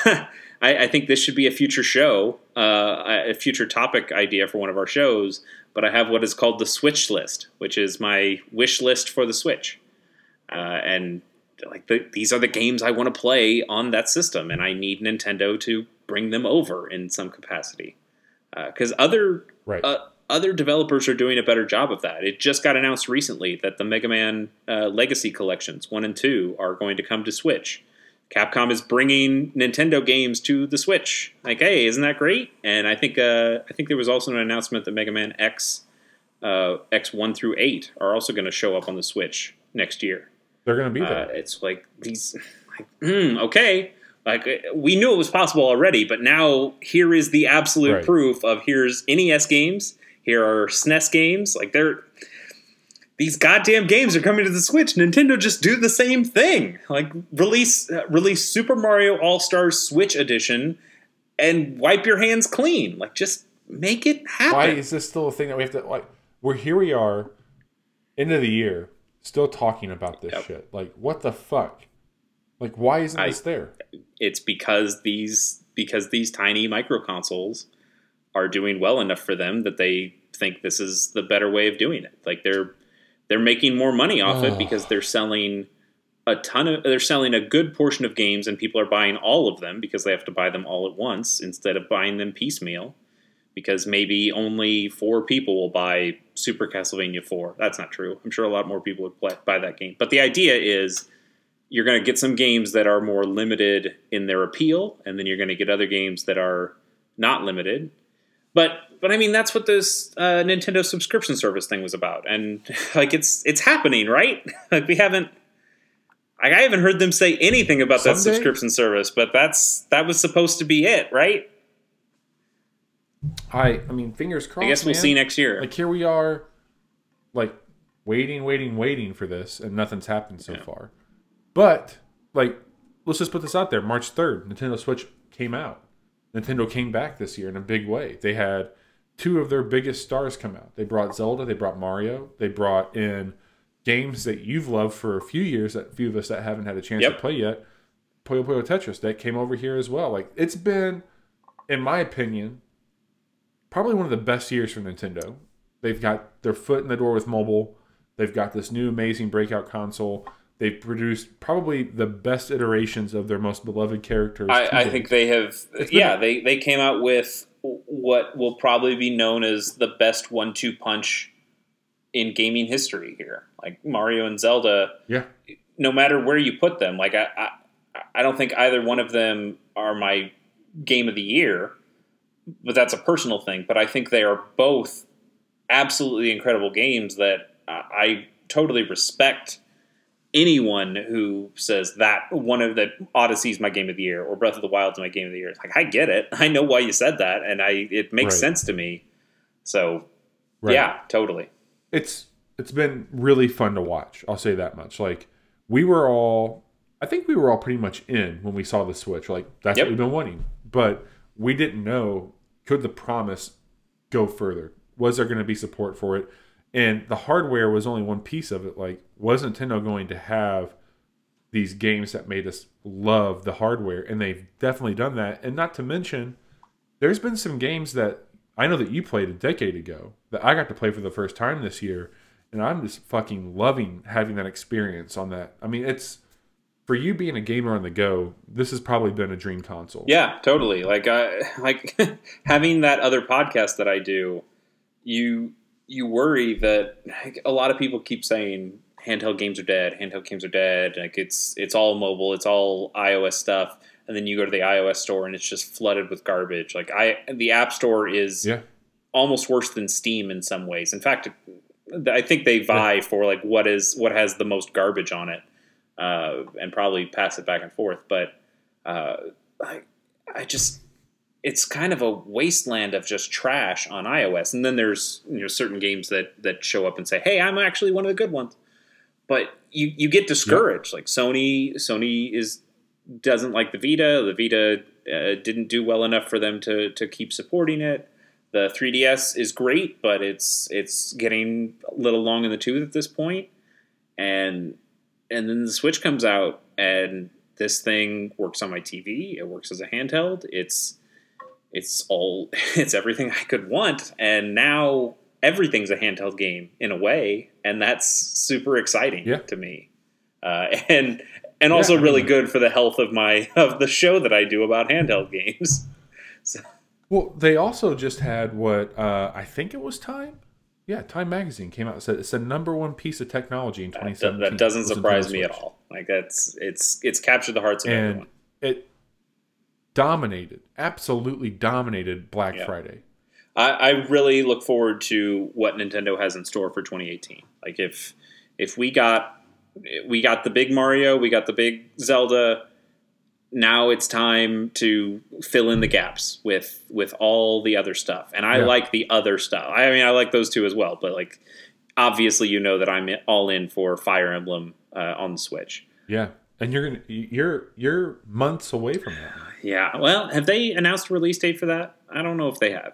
I, I think this should be a future show, uh, a future topic idea for one of our shows. But I have what is called the Switch list, which is my wish list for the Switch, uh, and like the, these are the games I want to play on that system, and I need Nintendo to bring them over in some capacity because other Right. uh, other developers are doing a better job of that. It just got announced recently that the Mega Man uh, Legacy collections one and two are going to come to Switch. Capcom is bringing Nintendo games to the Switch. Like, hey, isn't that great? And I think uh, I think there was also an announcement that Mega Man X uh, X one through eight are also going to show up on the Switch next year. They're going to be Uh, there. it's like these, like, hmm, okay. Like uh, we knew it was possible already, but now here is the absolute Right. proof of here's NES games, here are SNES games. Like they're these goddamn games are coming to the Switch. Nintendo just do the same thing. Like release uh, release Super Mario All Stars Switch Edition and wipe your hands clean. Like just make it happen. Why is this still a thing that we have to like? We're here. We are, end of the year, still talking about this Yep. shit. Like, what the fuck? Like, why isn't I- this there? it's because these because these tiny micro consoles are doing well enough for them that they think this is the better way of doing it. Like they're they're making more money off it because they're selling a ton of they're selling a good portion of games and people are buying all of them because they have to buy them all at once instead of buying them piecemeal because maybe only four people will buy Super Castlevania 4. That's not true. I'm sure a lot more people would play, buy that game. But the idea is you're going to get some games that are more limited in their appeal and then you're going to get other games that are not limited. But but I mean that's what this uh, Nintendo subscription service thing was about. And like it's it's happening, right? like we haven't like, I haven't heard them say anything about that subscription service, but that's that was supposed to be it, right? I I mean, fingers crossed. I guess we'll man. see next year. Like here we are, like waiting, waiting, waiting for this, and nothing's happened so Yeah. far. But like, let's just put this out there: March third, Nintendo Switch came out. Nintendo came back this year in a big way. They had two of their biggest stars come out. They brought Zelda, they brought Mario, they brought in games that you've loved for a few years that few of us that haven't had a chance Yep. to play yet. Puyo Puyo Tetris that came over here as well. Like it's been, in my opinion, probably one of the best years for Nintendo. They've got their foot in the door with mobile. They've got this new amazing breakout console. They've produced probably the best iterations of their most beloved characters. I, I think they have. Yeah, they they came out with what will probably be known as the best one-two punch in gaming history here. Like Mario and Zelda, yeah, no matter where you put them, like I, I, I don't think either one of them are my game of the year, but that's a personal thing. But I think they are both absolutely incredible games that I, I totally respect anyone who says that one of the Odyssey's my game of the year or Breath of the Wild's my game of the year. It's like I get it. I know why you said that, and I it makes Right. sense to me. So right. yeah, totally. it's it's been really fun to watch. I'll say that much. Like we were all, I think we were all pretty much in when we saw the Switch. Like that's Yep. what we've been wanting, but we didn't know could the promise go further. Was there going to be support for it? And the hardware was only one piece of it. Like was Nintendo going to have these games that made us love the hardware? And they've definitely done that. And not to mention, there's been some games that I know that you played a decade ago that I got to play for the first time this year, and I'm just fucking loving having that experience on that. I mean, it's for you being a gamer on the go. This has probably been a dream console. Yeah, totally. Like I like having that other podcast that I do, you you worry that like, a lot of people keep saying handheld games are dead, handheld games are dead, like it's it's all mobile, it's all iOS stuff, and then you go to the iOS store and it's just flooded with garbage. Like I the App Store is Yeah. almost worse than Steam in some ways. In fact, I think they vie for like what is what has the most garbage on it, uh, and probably pass it back and forth. But uh, I, I just it's kind of a wasteland of just trash on iOS. And then there's you know certain games that that show up and say, "Hey, I'm actually one of the good ones." But you you get discouraged. Like Sony Sony is doesn't like the Vita. The Vita uh, didn't do well enough for them to to keep supporting it. The 3DS is great, but it's it's getting a little long in the tooth at this point. And and then the Switch comes out, and this thing works on my TV. It works as a handheld. It's it's all it's everything I could want, and now everything's a handheld game in a way, and that's super exciting Yeah. to me. Uh, and and also I really mean- good for the health of my of the show that I do about handheld games. Well, they also just had what uh, I think it was Time. Yeah, Time Magazine came out and said it's the number one piece of technology in 2017. that doesn't surprise me at all. Like that's it's it's captured the hearts of And everyone. it dominated, absolutely dominated Black Yeah. Friday. I, I really look forward to what Nintendo has in store for 2018. Like if if we got we got the big Mario, we got the big Zelda. Now it's time to fill in the gaps with with all the other stuff. And I Yeah. like the other stuff. I mean, I like those two as well. But like, obviously, you know that I'm all in for Fire Emblem uh, on the Switch. Yeah, and you're gonna you're you're months away from that. Yeah. Well, have they announced a release date for that? I don't know if they have.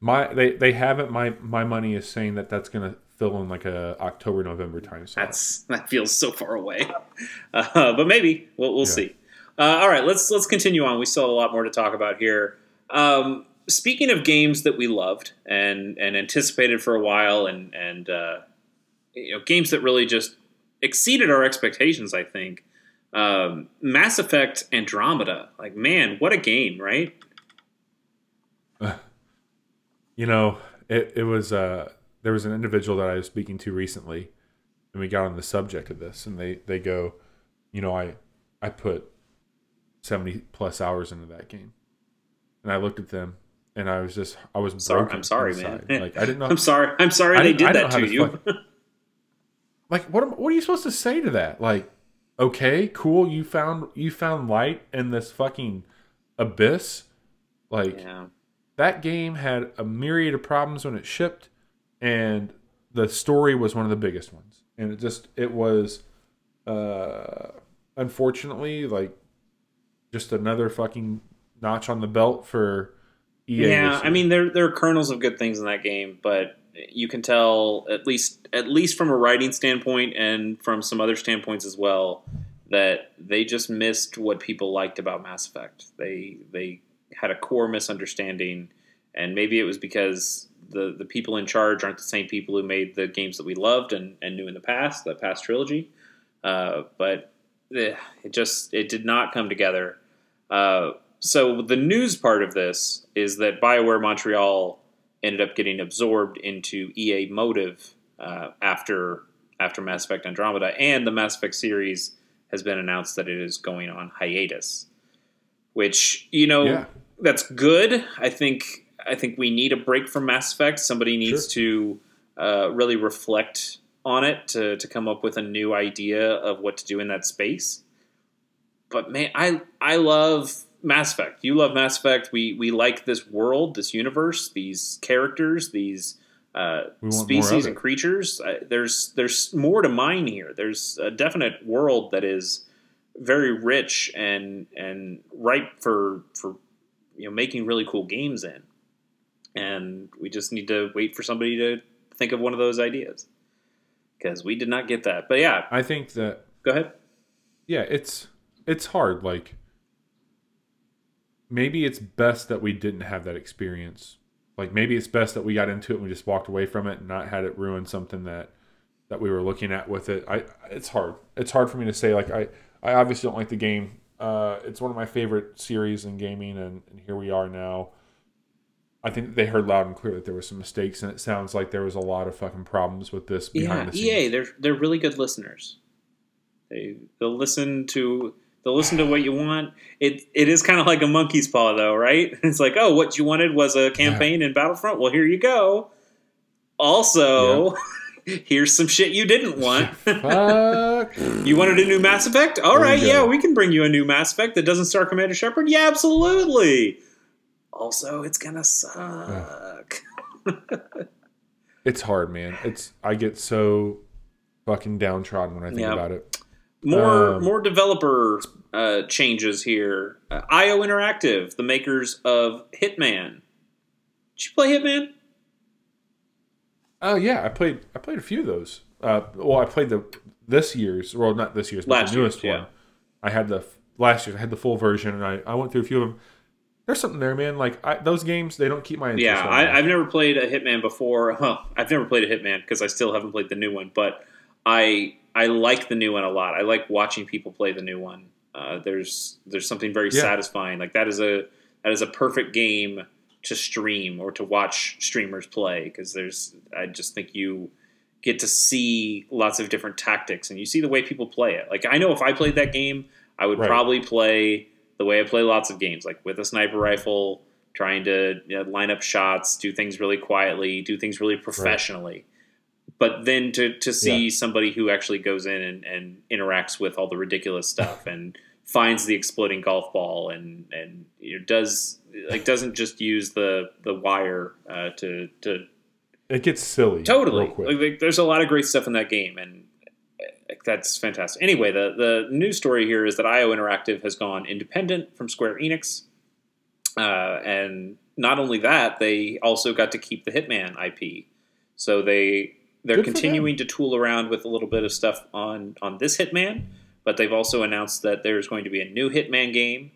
My they they haven't. My my money is saying that that's gonna fill in like a October November time slot. That's that feels so far away, uh, but maybe we'll, we'll Yeah. see. Uh, all right, let's let's continue on. We still have a lot more to talk about here. Um, speaking of games that we loved and and anticipated for a while, and and uh, you know games that really just exceeded our expectations. I think um, Mass Effect Andromeda, like man, what a game, right? You know, it it was uh there was an individual that I was speaking to recently, and we got on the subject of this, and they they go, you know, I I put seventy plus hours into that game, and I looked at them, and I was just I was Sorry, I'm sorry, inside. man. Like I didn't know. I'm sorry. I'm sorry I they did that to you. like what am, what are you supposed to say to that? Like, okay, cool, you found you found light in this fucking abyss. Like yeah. That game had a myriad of problems when it shipped and the story was one of the biggest ones and it just it was uh unfortunately like just another fucking notch on the belt for EA Yeah, I mean there there are kernels of good things in that game, but you can tell at least at least from a writing standpoint and from some other standpoints as well that they just missed what people liked about Mass Effect. They they had a core misunderstanding, and maybe it was because the the people in charge aren't the same people who made the games that we loved and, and knew in the past, the past trilogy. Uh, but eh, it just it did not come together. Uh, so the news part of this is that Bioware Montreal ended up getting absorbed into EA Motive uh, after after Mass Effect Andromeda, and the Mass Effect series has been announced that it is going on hiatus. Which you know Yeah. that's good. I think I think we need a break from Mass Effect. Somebody needs to uh, really reflect on it to to come up with a new idea of what to do in that space. But man, I I love Mass Effect. You love Mass Effect. We we like this world, this universe, these characters, these uh, We want more species and creatures. Uh, there's there's more to mine here. There's a definite world that is very rich and and ripe for for you know making really cool games in. And we just need to wait for somebody to think of one of those ideas because we did not get that. But yeah, I think that go ahead. yeah, it's it's hard. Like maybe it's best that we didn't have that experience. Like maybe it's best that we got into it and we just walked away from it and not had it ruin something that that we were looking at with it. I it's hard. It's hard for me to say. Like I I obviously don't like the game. Uh, it's one of my favorite series in gaming, and, and here we are now. I think they heard loud and clear that there were some mistakes, and it sounds like there was a lot of fucking problems with this behind yeah, the scenes. EA, they're they're really good listeners. They they'll listen to they'll listen to what you want. It it is kind of like a monkey's paw, though, right? It's like, oh, what you wanted was a campaign in Battlefront. Well, here you go. Also, here's some shit you didn't want. Fuck. you wanted a new Mass Effect? All There right, yeah, we can bring you a new Mass Effect that doesn't star Commander Shepard. Yeah, absolutely. Also, it's gonna suck. It's hard, man. It's I get so fucking downtrodden when I think Yeah. about it. More Um, more developer uh, changes here. Uh, IO Interactive, the makers of Hitman. Did you play Hitman? Oh yeah, I played I played a few of those. Uh, well, I played the this year's, well, not this year's, but Last the newest year's, one. yeah. I had the last year. I had the full version, and I, I went through a few of them. There's something there, man. Like I, those games, they don't keep my interest. Yeah, I, I've never played a Hitman before. Huh, I've never played a Hitman because I still haven't played the new one. But I I like the new one a lot. I like watching people play the new one. Uh, there's there's something very Yeah. satisfying. Like that is a that is a perfect game to stream or to watch streamers play because there's I just think you get to see lots of different tactics and you see the way people play it. Like I know if I played that game, I would Right. probably play the way I play lots of games, like with a sniper rifle, trying to you know, line up shots, do things really quietly, do things really professionally. But then to, to see Yeah. somebody who actually goes in and, and interacts with all the ridiculous stuff and finds the exploding golf ball and and you know, does like doesn't just use the the wire uh, to to it gets silly. Totally. real quick. Like, like, there's a lot of great stuff in that game, and that's fantastic. Anyway, the the news story here is that IO Interactive has gone independent from Square Enix, uh, and not only that, they also got to keep the Hitman IP. So they they're Good continuing to tool around with a little bit of stuff on on this Hitman, but they've also announced that there's going to be a new Hitman game,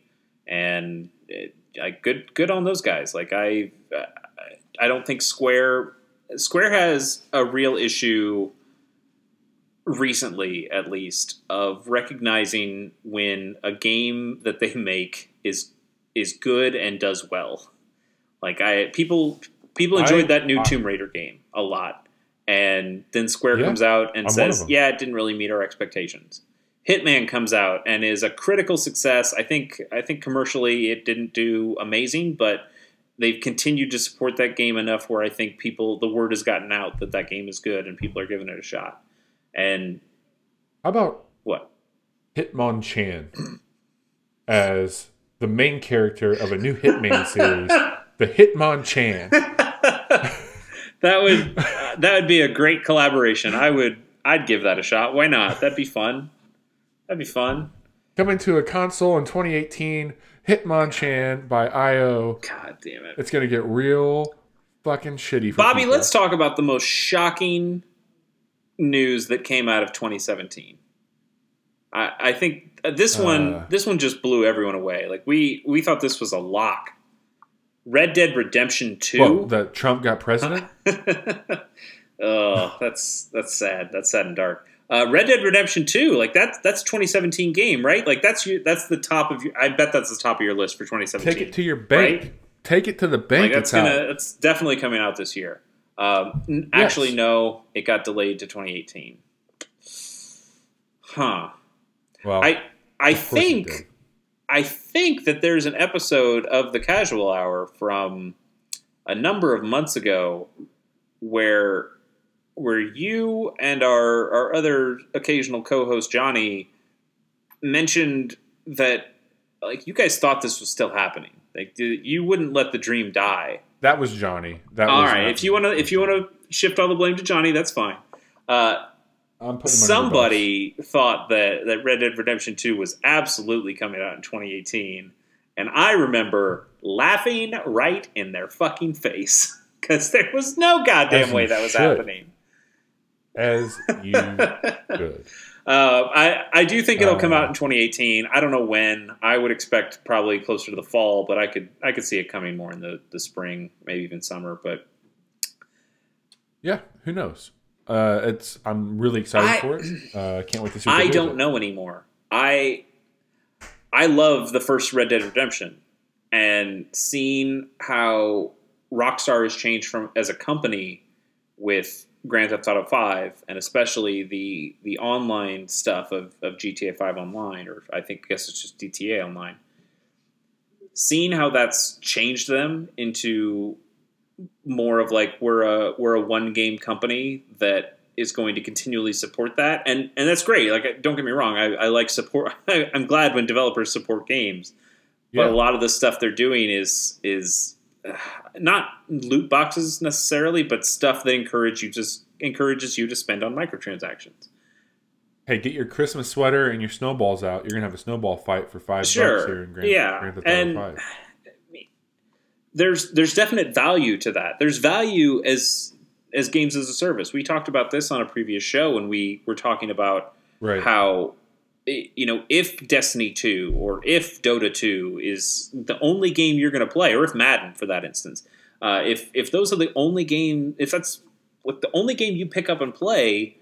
and it, like good good on those guys. Like I I don't think Square Square has a real issue recently, at least, of recognizing when a game that they make is is good and does well. Like I people people enjoyed I- that new I- Tomb Raider game a lot, and then Square Yeah, comes out and I'm says, "Yeah, it didn't really meet our expectations." Hitman comes out and is a critical success. I think I think commercially it didn't do amazing, but they've continued to support that game enough where I think people the word has gotten out that that game is good and people are giving it a shot. And How about what? Hitmonchan as the main character of a new Hitman series, the Hitmonchan. That would uh, that would be a great collaboration. I would I'd give that a shot. Why not? That'd be fun. That'd be fun. Coming to a console in 2018, Hitmonchan by IO. God damn it. It's gonna get real fucking shitty. For Bobby, people. let's talk about the most shocking news that came out of 2017. I, I think this one Uh. this one just blew everyone away. Like we we thought this was a lock. Red Dead Redemption 2. Whoa, that Trump got president. oh, that's that's sad. That's sad and dark. Uh, Red Dead Redemption 2, like that's that's 2017 game, right? Like that's your that's the top of your I bet that's the top of your list for 2017. Take it to your bank. Right? Take it to the bank. Like that's it's gonna it's definitely coming out this year. Um, Yes. Actually, no, it got delayed to 2018. Huh. Well, I I of course it think. I think that there's an episode of the Casual Hour from a number of months ago where where you and our our other occasional co-host Johnny mentioned that like you guys thought this was still happening. Like you wouldn't let the dream die. that was Johnny. That All was right, if you want to if you want to shift all the blame to Johnny, that's fine. Uh, I'm putting him under the bus. somebody thought that that Red Dead Redemption 2 was absolutely coming out in 2018 and I remember laughing right in their fucking face cuz there was no goddamn As way that was should. happening. As you could. Uh, I I do think it'll come Uh, out in 2018. I don't know when. I would expect probably closer to the fall, but I could I could see it coming more in the the spring, maybe even summer, but Yeah, who knows? Uh, it's I'm really excited I- for it. Uh, can't wait to see. What I do don't know anymore. I I love the first Red Dead Redemption and seeing how Rockstar has changed from as a company with Grand Theft Auto 5 and especially the the online stuff of, of GTA 5 online or I think I guess it's just GTA online. Seeing how that's changed them into more of like we're a we're a one game company that is going to continually support that and and that's great like don't get me wrong i, I like support I, i'm glad when developers support games but Yeah. a lot of the stuff they're doing is is not loot boxes necessarily but stuff that encourage you just encourages you to spend on microtransactions Hey, get your Christmas sweater and your snowballs out. You're gonna have a snowball fight for five Sure, bucks here in Grand, yeah, Grand Theft Auto and- Five. there's there's definite value to that. There's value as as games as a service. We talked about this on a previous show when we were talking about Right. how you know if Destiny 2 or if Dota 2 is the only game you're going to play or if Madden for that instance. Uh, if if those are the only game if that's like the only game you pick up and play,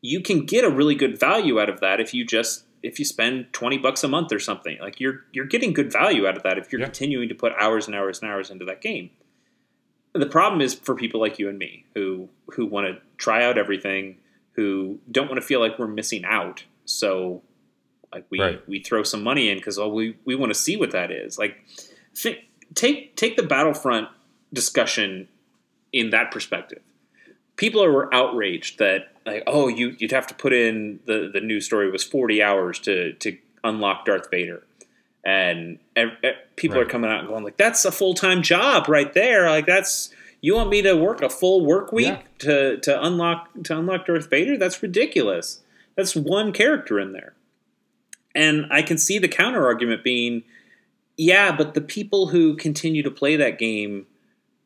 you can get a really good value out of that if you just if you spend 20 bucks a month or something. Like you're you're getting good value out of that if you're Yeah. continuing to put hours and hours and hours into that game. The problem is for people like you and me who who want to try out everything, who don't want to feel like we're missing out. So like we Right. we throw some money in because oh we we want to see what that is. Like think, take take the Battlefront discussion in that perspective. People are outraged that like oh you you'd have to put in the the news story was 40 hours to to unlock Darth Vader. And ev- ev- people are coming out and going like that's a full-time job right there. Like that's you want me to work a full work week Yeah. to to unlock to unlock Darth Vader? That's ridiculous. That's one character in there. And I can see the counter argument being, yeah, but the people who continue to play that game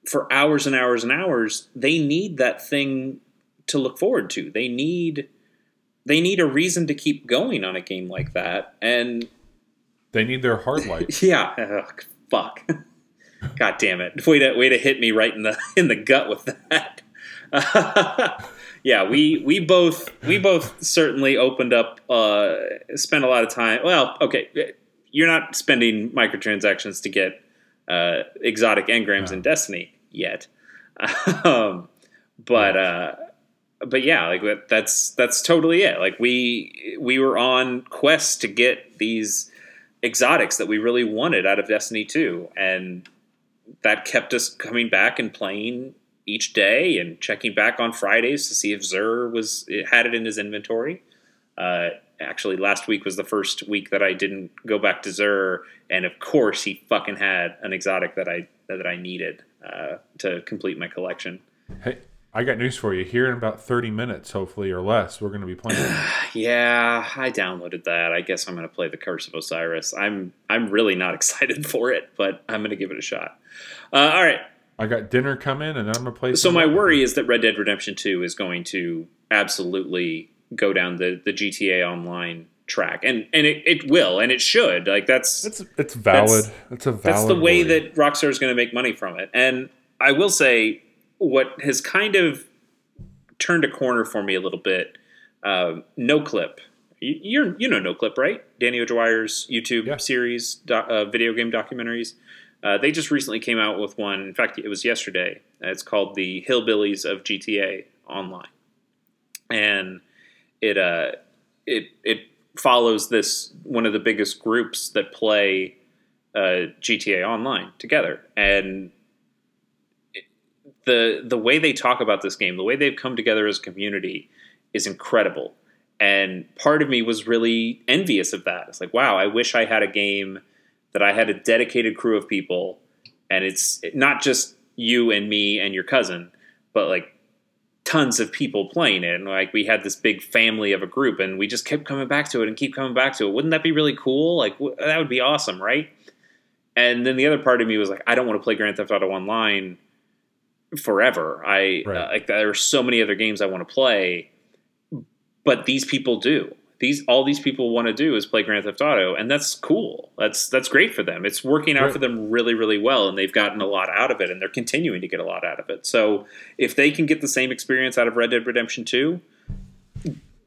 for hours and hours and hours, they need that thing to look forward to. They need they need a reason to keep going on a game like that. And They need their hard light. yeah, ugh, fuck. God damn it! Way to way to hit me right in the in the gut with that. yeah, we we both we both certainly opened up, uh, spent a lot of time. Well, okay, you're not spending microtransactions to get uh, exotic engrams in Destiny yet, um, but uh, but yeah, like that, that's that's totally it. Like we we were on quest to get these exotics that we really wanted out of Destiny 2 and that kept us coming back and playing each day and checking back on Fridays to see if Xur was it had it in his inventory. Uh, actually, last week was the first week that I didn't go back to Xur, and of course, he fucking had an exotic that I that I needed uh, to complete my collection. Hey, I got news for you. Here in about 30 minutes, hopefully, or less, we're going to be playing. yeah, I downloaded that. I guess I'm going to play the Curse of Osiris. I'm I'm really not excited for it, but I'm going to give it a shot. Uh, all right. I got dinner coming, and I'm to play. So my worry is that Red Dead Redemption 2 is going to absolutely go down the the GTA Online track, and and it, it will, and it should. Like that's it's it's valid. That's, it's a valid. That's the way worry. that Rockstar is going to make money from it, and I will say what has kind of turned a corner for me a little bit. Uh, Noclip, you, you're you know Noclip, right? Danny O'Dwyer's YouTube yeah. series, do, uh, video game documentaries. Uh, they just recently came out with one. In fact, it was yesterday. It's called the Hillbillies of GTA Online, and it uh it it follows this one of the biggest groups that play uh, GTA Online together, and the the way they talk about this game, the way they've come together as a community, is incredible. And part of me was really envious of that. It's like, wow, I wish I had a game that I had a dedicated crew of people, and it's not just you and me and your cousin, but like tons of people playing it. And like we had this big family of a group, and we just kept coming back to it and keep coming back to it. Wouldn't that be really cool? Like w- that would be awesome, right? And then the other part of me was like, I don't want to play Grand Theft Auto Online forever. I right. uh, like there are so many other games I want to play, but these people do. These all these people want to do is play Grand Theft Auto, and that's cool. That's that's great for them. It's working out right. for them really, really well, and they've gotten a lot out of it, and they're continuing to get a lot out of it. So if they can get the same experience out of Red Dead Redemption Two,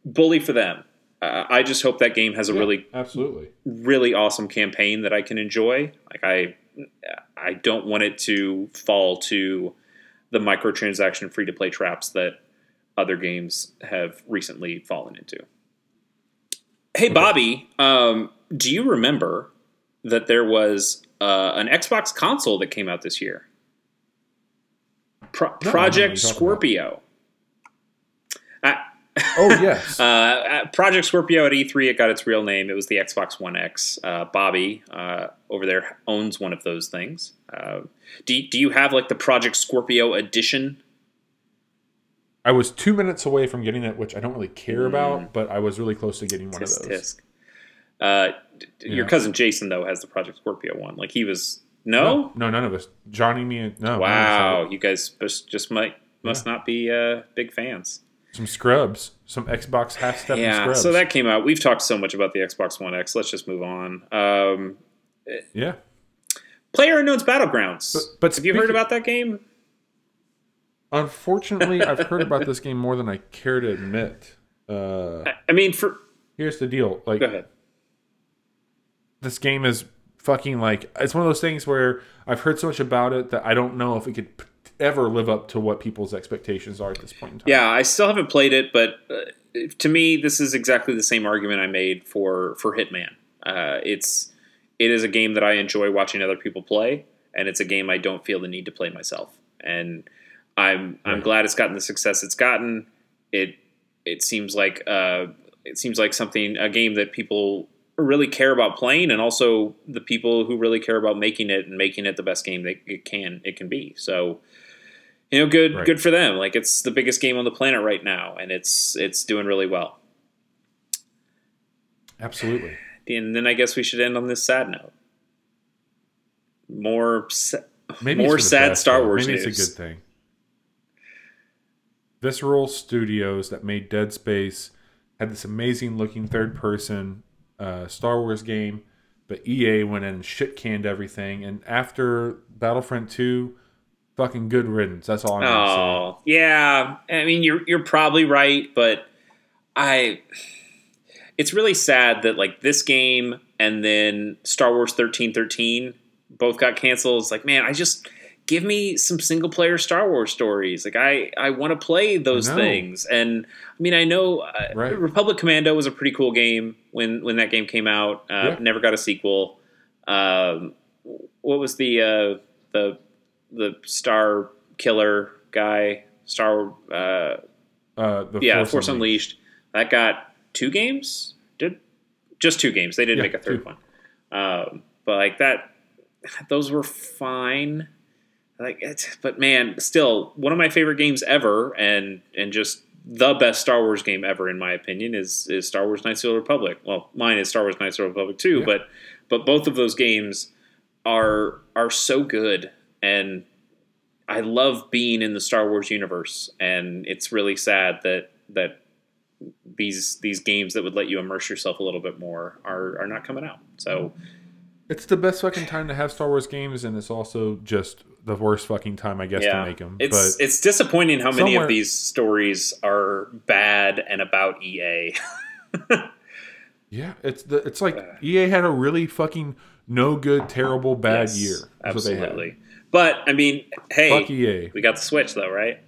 bully for them. Uh, I just hope that game has a yeah, really, absolutely, really awesome campaign that I can enjoy. Like I, I don't want it to fall to the microtransaction free to play traps that other games have recently fallen into. Hey, Bobby, um, do you remember that there was uh, an Xbox console that came out this year? Pro- Project Scorpio. oh yes. uh, Project Scorpio at E3, it got its real name. It was the Xbox One X. Uh, Bobby uh, over there owns one of those things. Uh, do Do you have like the Project Scorpio edition? I was two minutes away from getting it, which I don't really care mm. about, but I was really close to getting one tisk, of those. Tisk. Uh, yeah. Your cousin Jason though has the Project Scorpio one. Like he was no, no, no none of us. Johnny, me, and no. Wow, you guys just, just might must yeah. not be uh, big fans some scrubs, some Xbox half step yeah, scrubs. So that came out. We've talked so much about the Xbox One X. Let's just move on. Um, yeah. PlayerUnknown's Battlegrounds. But, but have you heard about that game? Unfortunately, I've heard about this game more than I care to admit. Uh, I mean, for here's the deal. Like, go ahead. This game is fucking like it's one of those things where I've heard so much about it that I don't know if it could ever live up to what people's expectations are at this point in time. Yeah, I still haven't played it, but uh, to me, this is exactly the same argument I made for for Hitman. Uh, it's it is a game that I enjoy watching other people play, and it's a game I don't feel the need to play myself. And I'm. I'm glad it's gotten the success it's gotten. It it seems like uh, it seems like something a game that people really care about playing, and also the people who really care about making it and making it the best game that it can it can be. So you know, good right. good for them. Like it's the biggest game on the planet right now, and it's it's doing really well. Absolutely. And then I guess we should end on this sad note. More, sa- Maybe more sad best, Star Wars Maybe news. it's a good thing. Visceral Studios that made Dead Space had this amazing looking third person uh, Star Wars game, but EA went in and shit canned everything. And after Battlefront 2, fucking good riddance. That's all I'm. Oh, yeah. I mean, you're you're probably right, but I. It's really sad that like this game and then Star Wars thirteen thirteen both got canceled. It's like, man, I just give me some single player Star Wars stories. Like I I want to play those things. And I mean, I know uh, Right. Republic Commando was a pretty cool game when when that game came out. Uh, Yeah. Never got a sequel. Um, what was the uh, the the Star Killer guy? Star uh, Uh, the yeah, Force, Force, Unleashed. That got two games. Did just two games. They didn't Yeah, make a third two. one. Um, but like that, those were fine. Like, it's, but man, still one of my favorite games ever, and and just the best Star Wars game ever, in my opinion, is is Star Wars: Knights of the Republic. Well, mine is Star Wars: Knights of the Republic too, Yeah. but but both of those games are are so good and I love being in the Star Wars universe, and it's really sad that that these these games that would let you immerse yourself a little bit more are are not coming out. So It's the best fucking time to have Star Wars games, and it's also just the worst fucking time, I guess, yeah, to make them. it's but it's disappointing how many of these stories are bad and about EA. yeah, it's the it's like uh. EA had a really fucking no good, terrible, bad Yes, year. That's what they had. absolutely. But I mean, hey, we got the Switch though, right?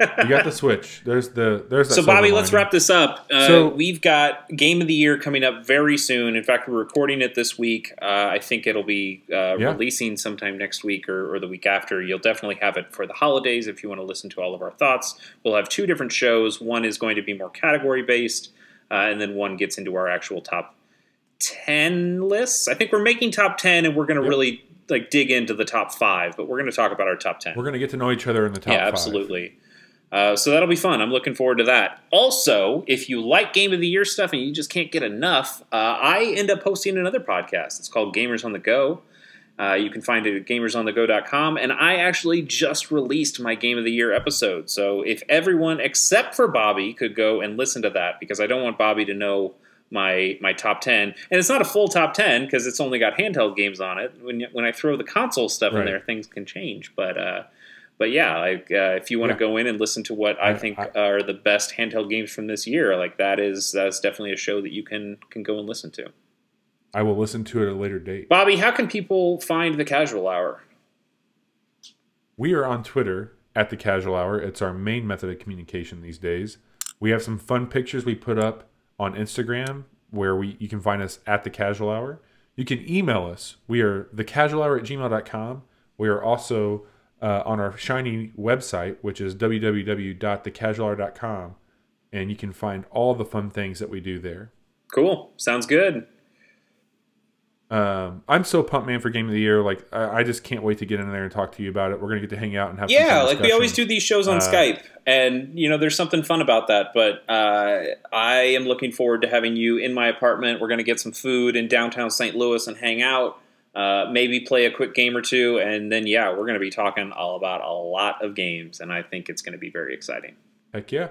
You got the Switch. There's the there's So, Bobby, let's wrap this up. Uh, So- we've got Game of the Year coming up very soon. In fact, we're recording it this week. Uh, I think it'll be uh, Yeah. releasing sometime next week or, or the week after. You'll definitely have it for the holidays if you want to listen to all of our thoughts. We'll have two different shows. One is going to be more category based, uh, and then one gets into our actual top 10 lists. I think we're making top 10, and we're going to Yep. really like dig into the top five, but we're going to talk about our top 10 We're gonna get to know each other in the top yeah, five. Uh, so that'll be fun. I'm looking forward to that. Also, if you like Game of the Year stuff and you just can't get enough, uh, I end up hosting another podcast. It's called Gamers on the Go. Uh, you can find it at gamersonthego.com. And I actually just released my Game of the Year episode. So if everyone except for Bobby could go and listen to that, because I don't want Bobby to know my my top 10 and it's not a full top 10 because it's only got handheld games on it when when i throw the console stuff in there things can change but uh but yeah, like uh, if you want to Yeah. go in and listen to what I I- think I- are the best handheld games from this year, like that is that's definitely a show that you can can go and listen to. I will listen to it at a later date. Bobby, how can people find the Casual Hour? We are on Twitter at the Casual Hour. It's our main method of communication these days. We have some fun pictures we put up on Instagram where we you can find us at the Casual Hour. You can email us. We are the Casual Hour at gmail.com. We are also uh, on our shiny website, which is www.thecasualhour.com. And you can find all the fun things that we do there. Cool, sounds good. Um, I'm so pumped, man, for Game of the Year. Like, I, I just can't wait to get in there and talk to you about it. We're gonna get to hang out and have Yeah, like we always do these shows on Uh, Skype, and you know, there's something fun about that. But uh, I am looking forward to having you in my apartment. We're going to get some food in downtown St. Louis and hang out. Uh, maybe play a quick game or two, and then yeah, we're going to be talking all about a lot of games, and I think it's going to be very exciting. Heck yeah.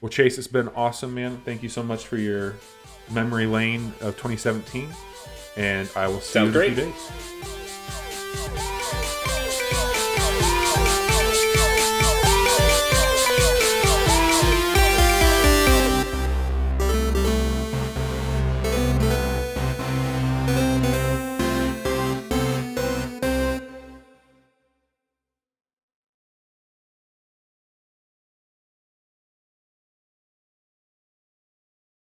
Well, Chase, it's been awesome, man. Thank you so much for your memory lane of 2017. And I will see Sounds you in a few days.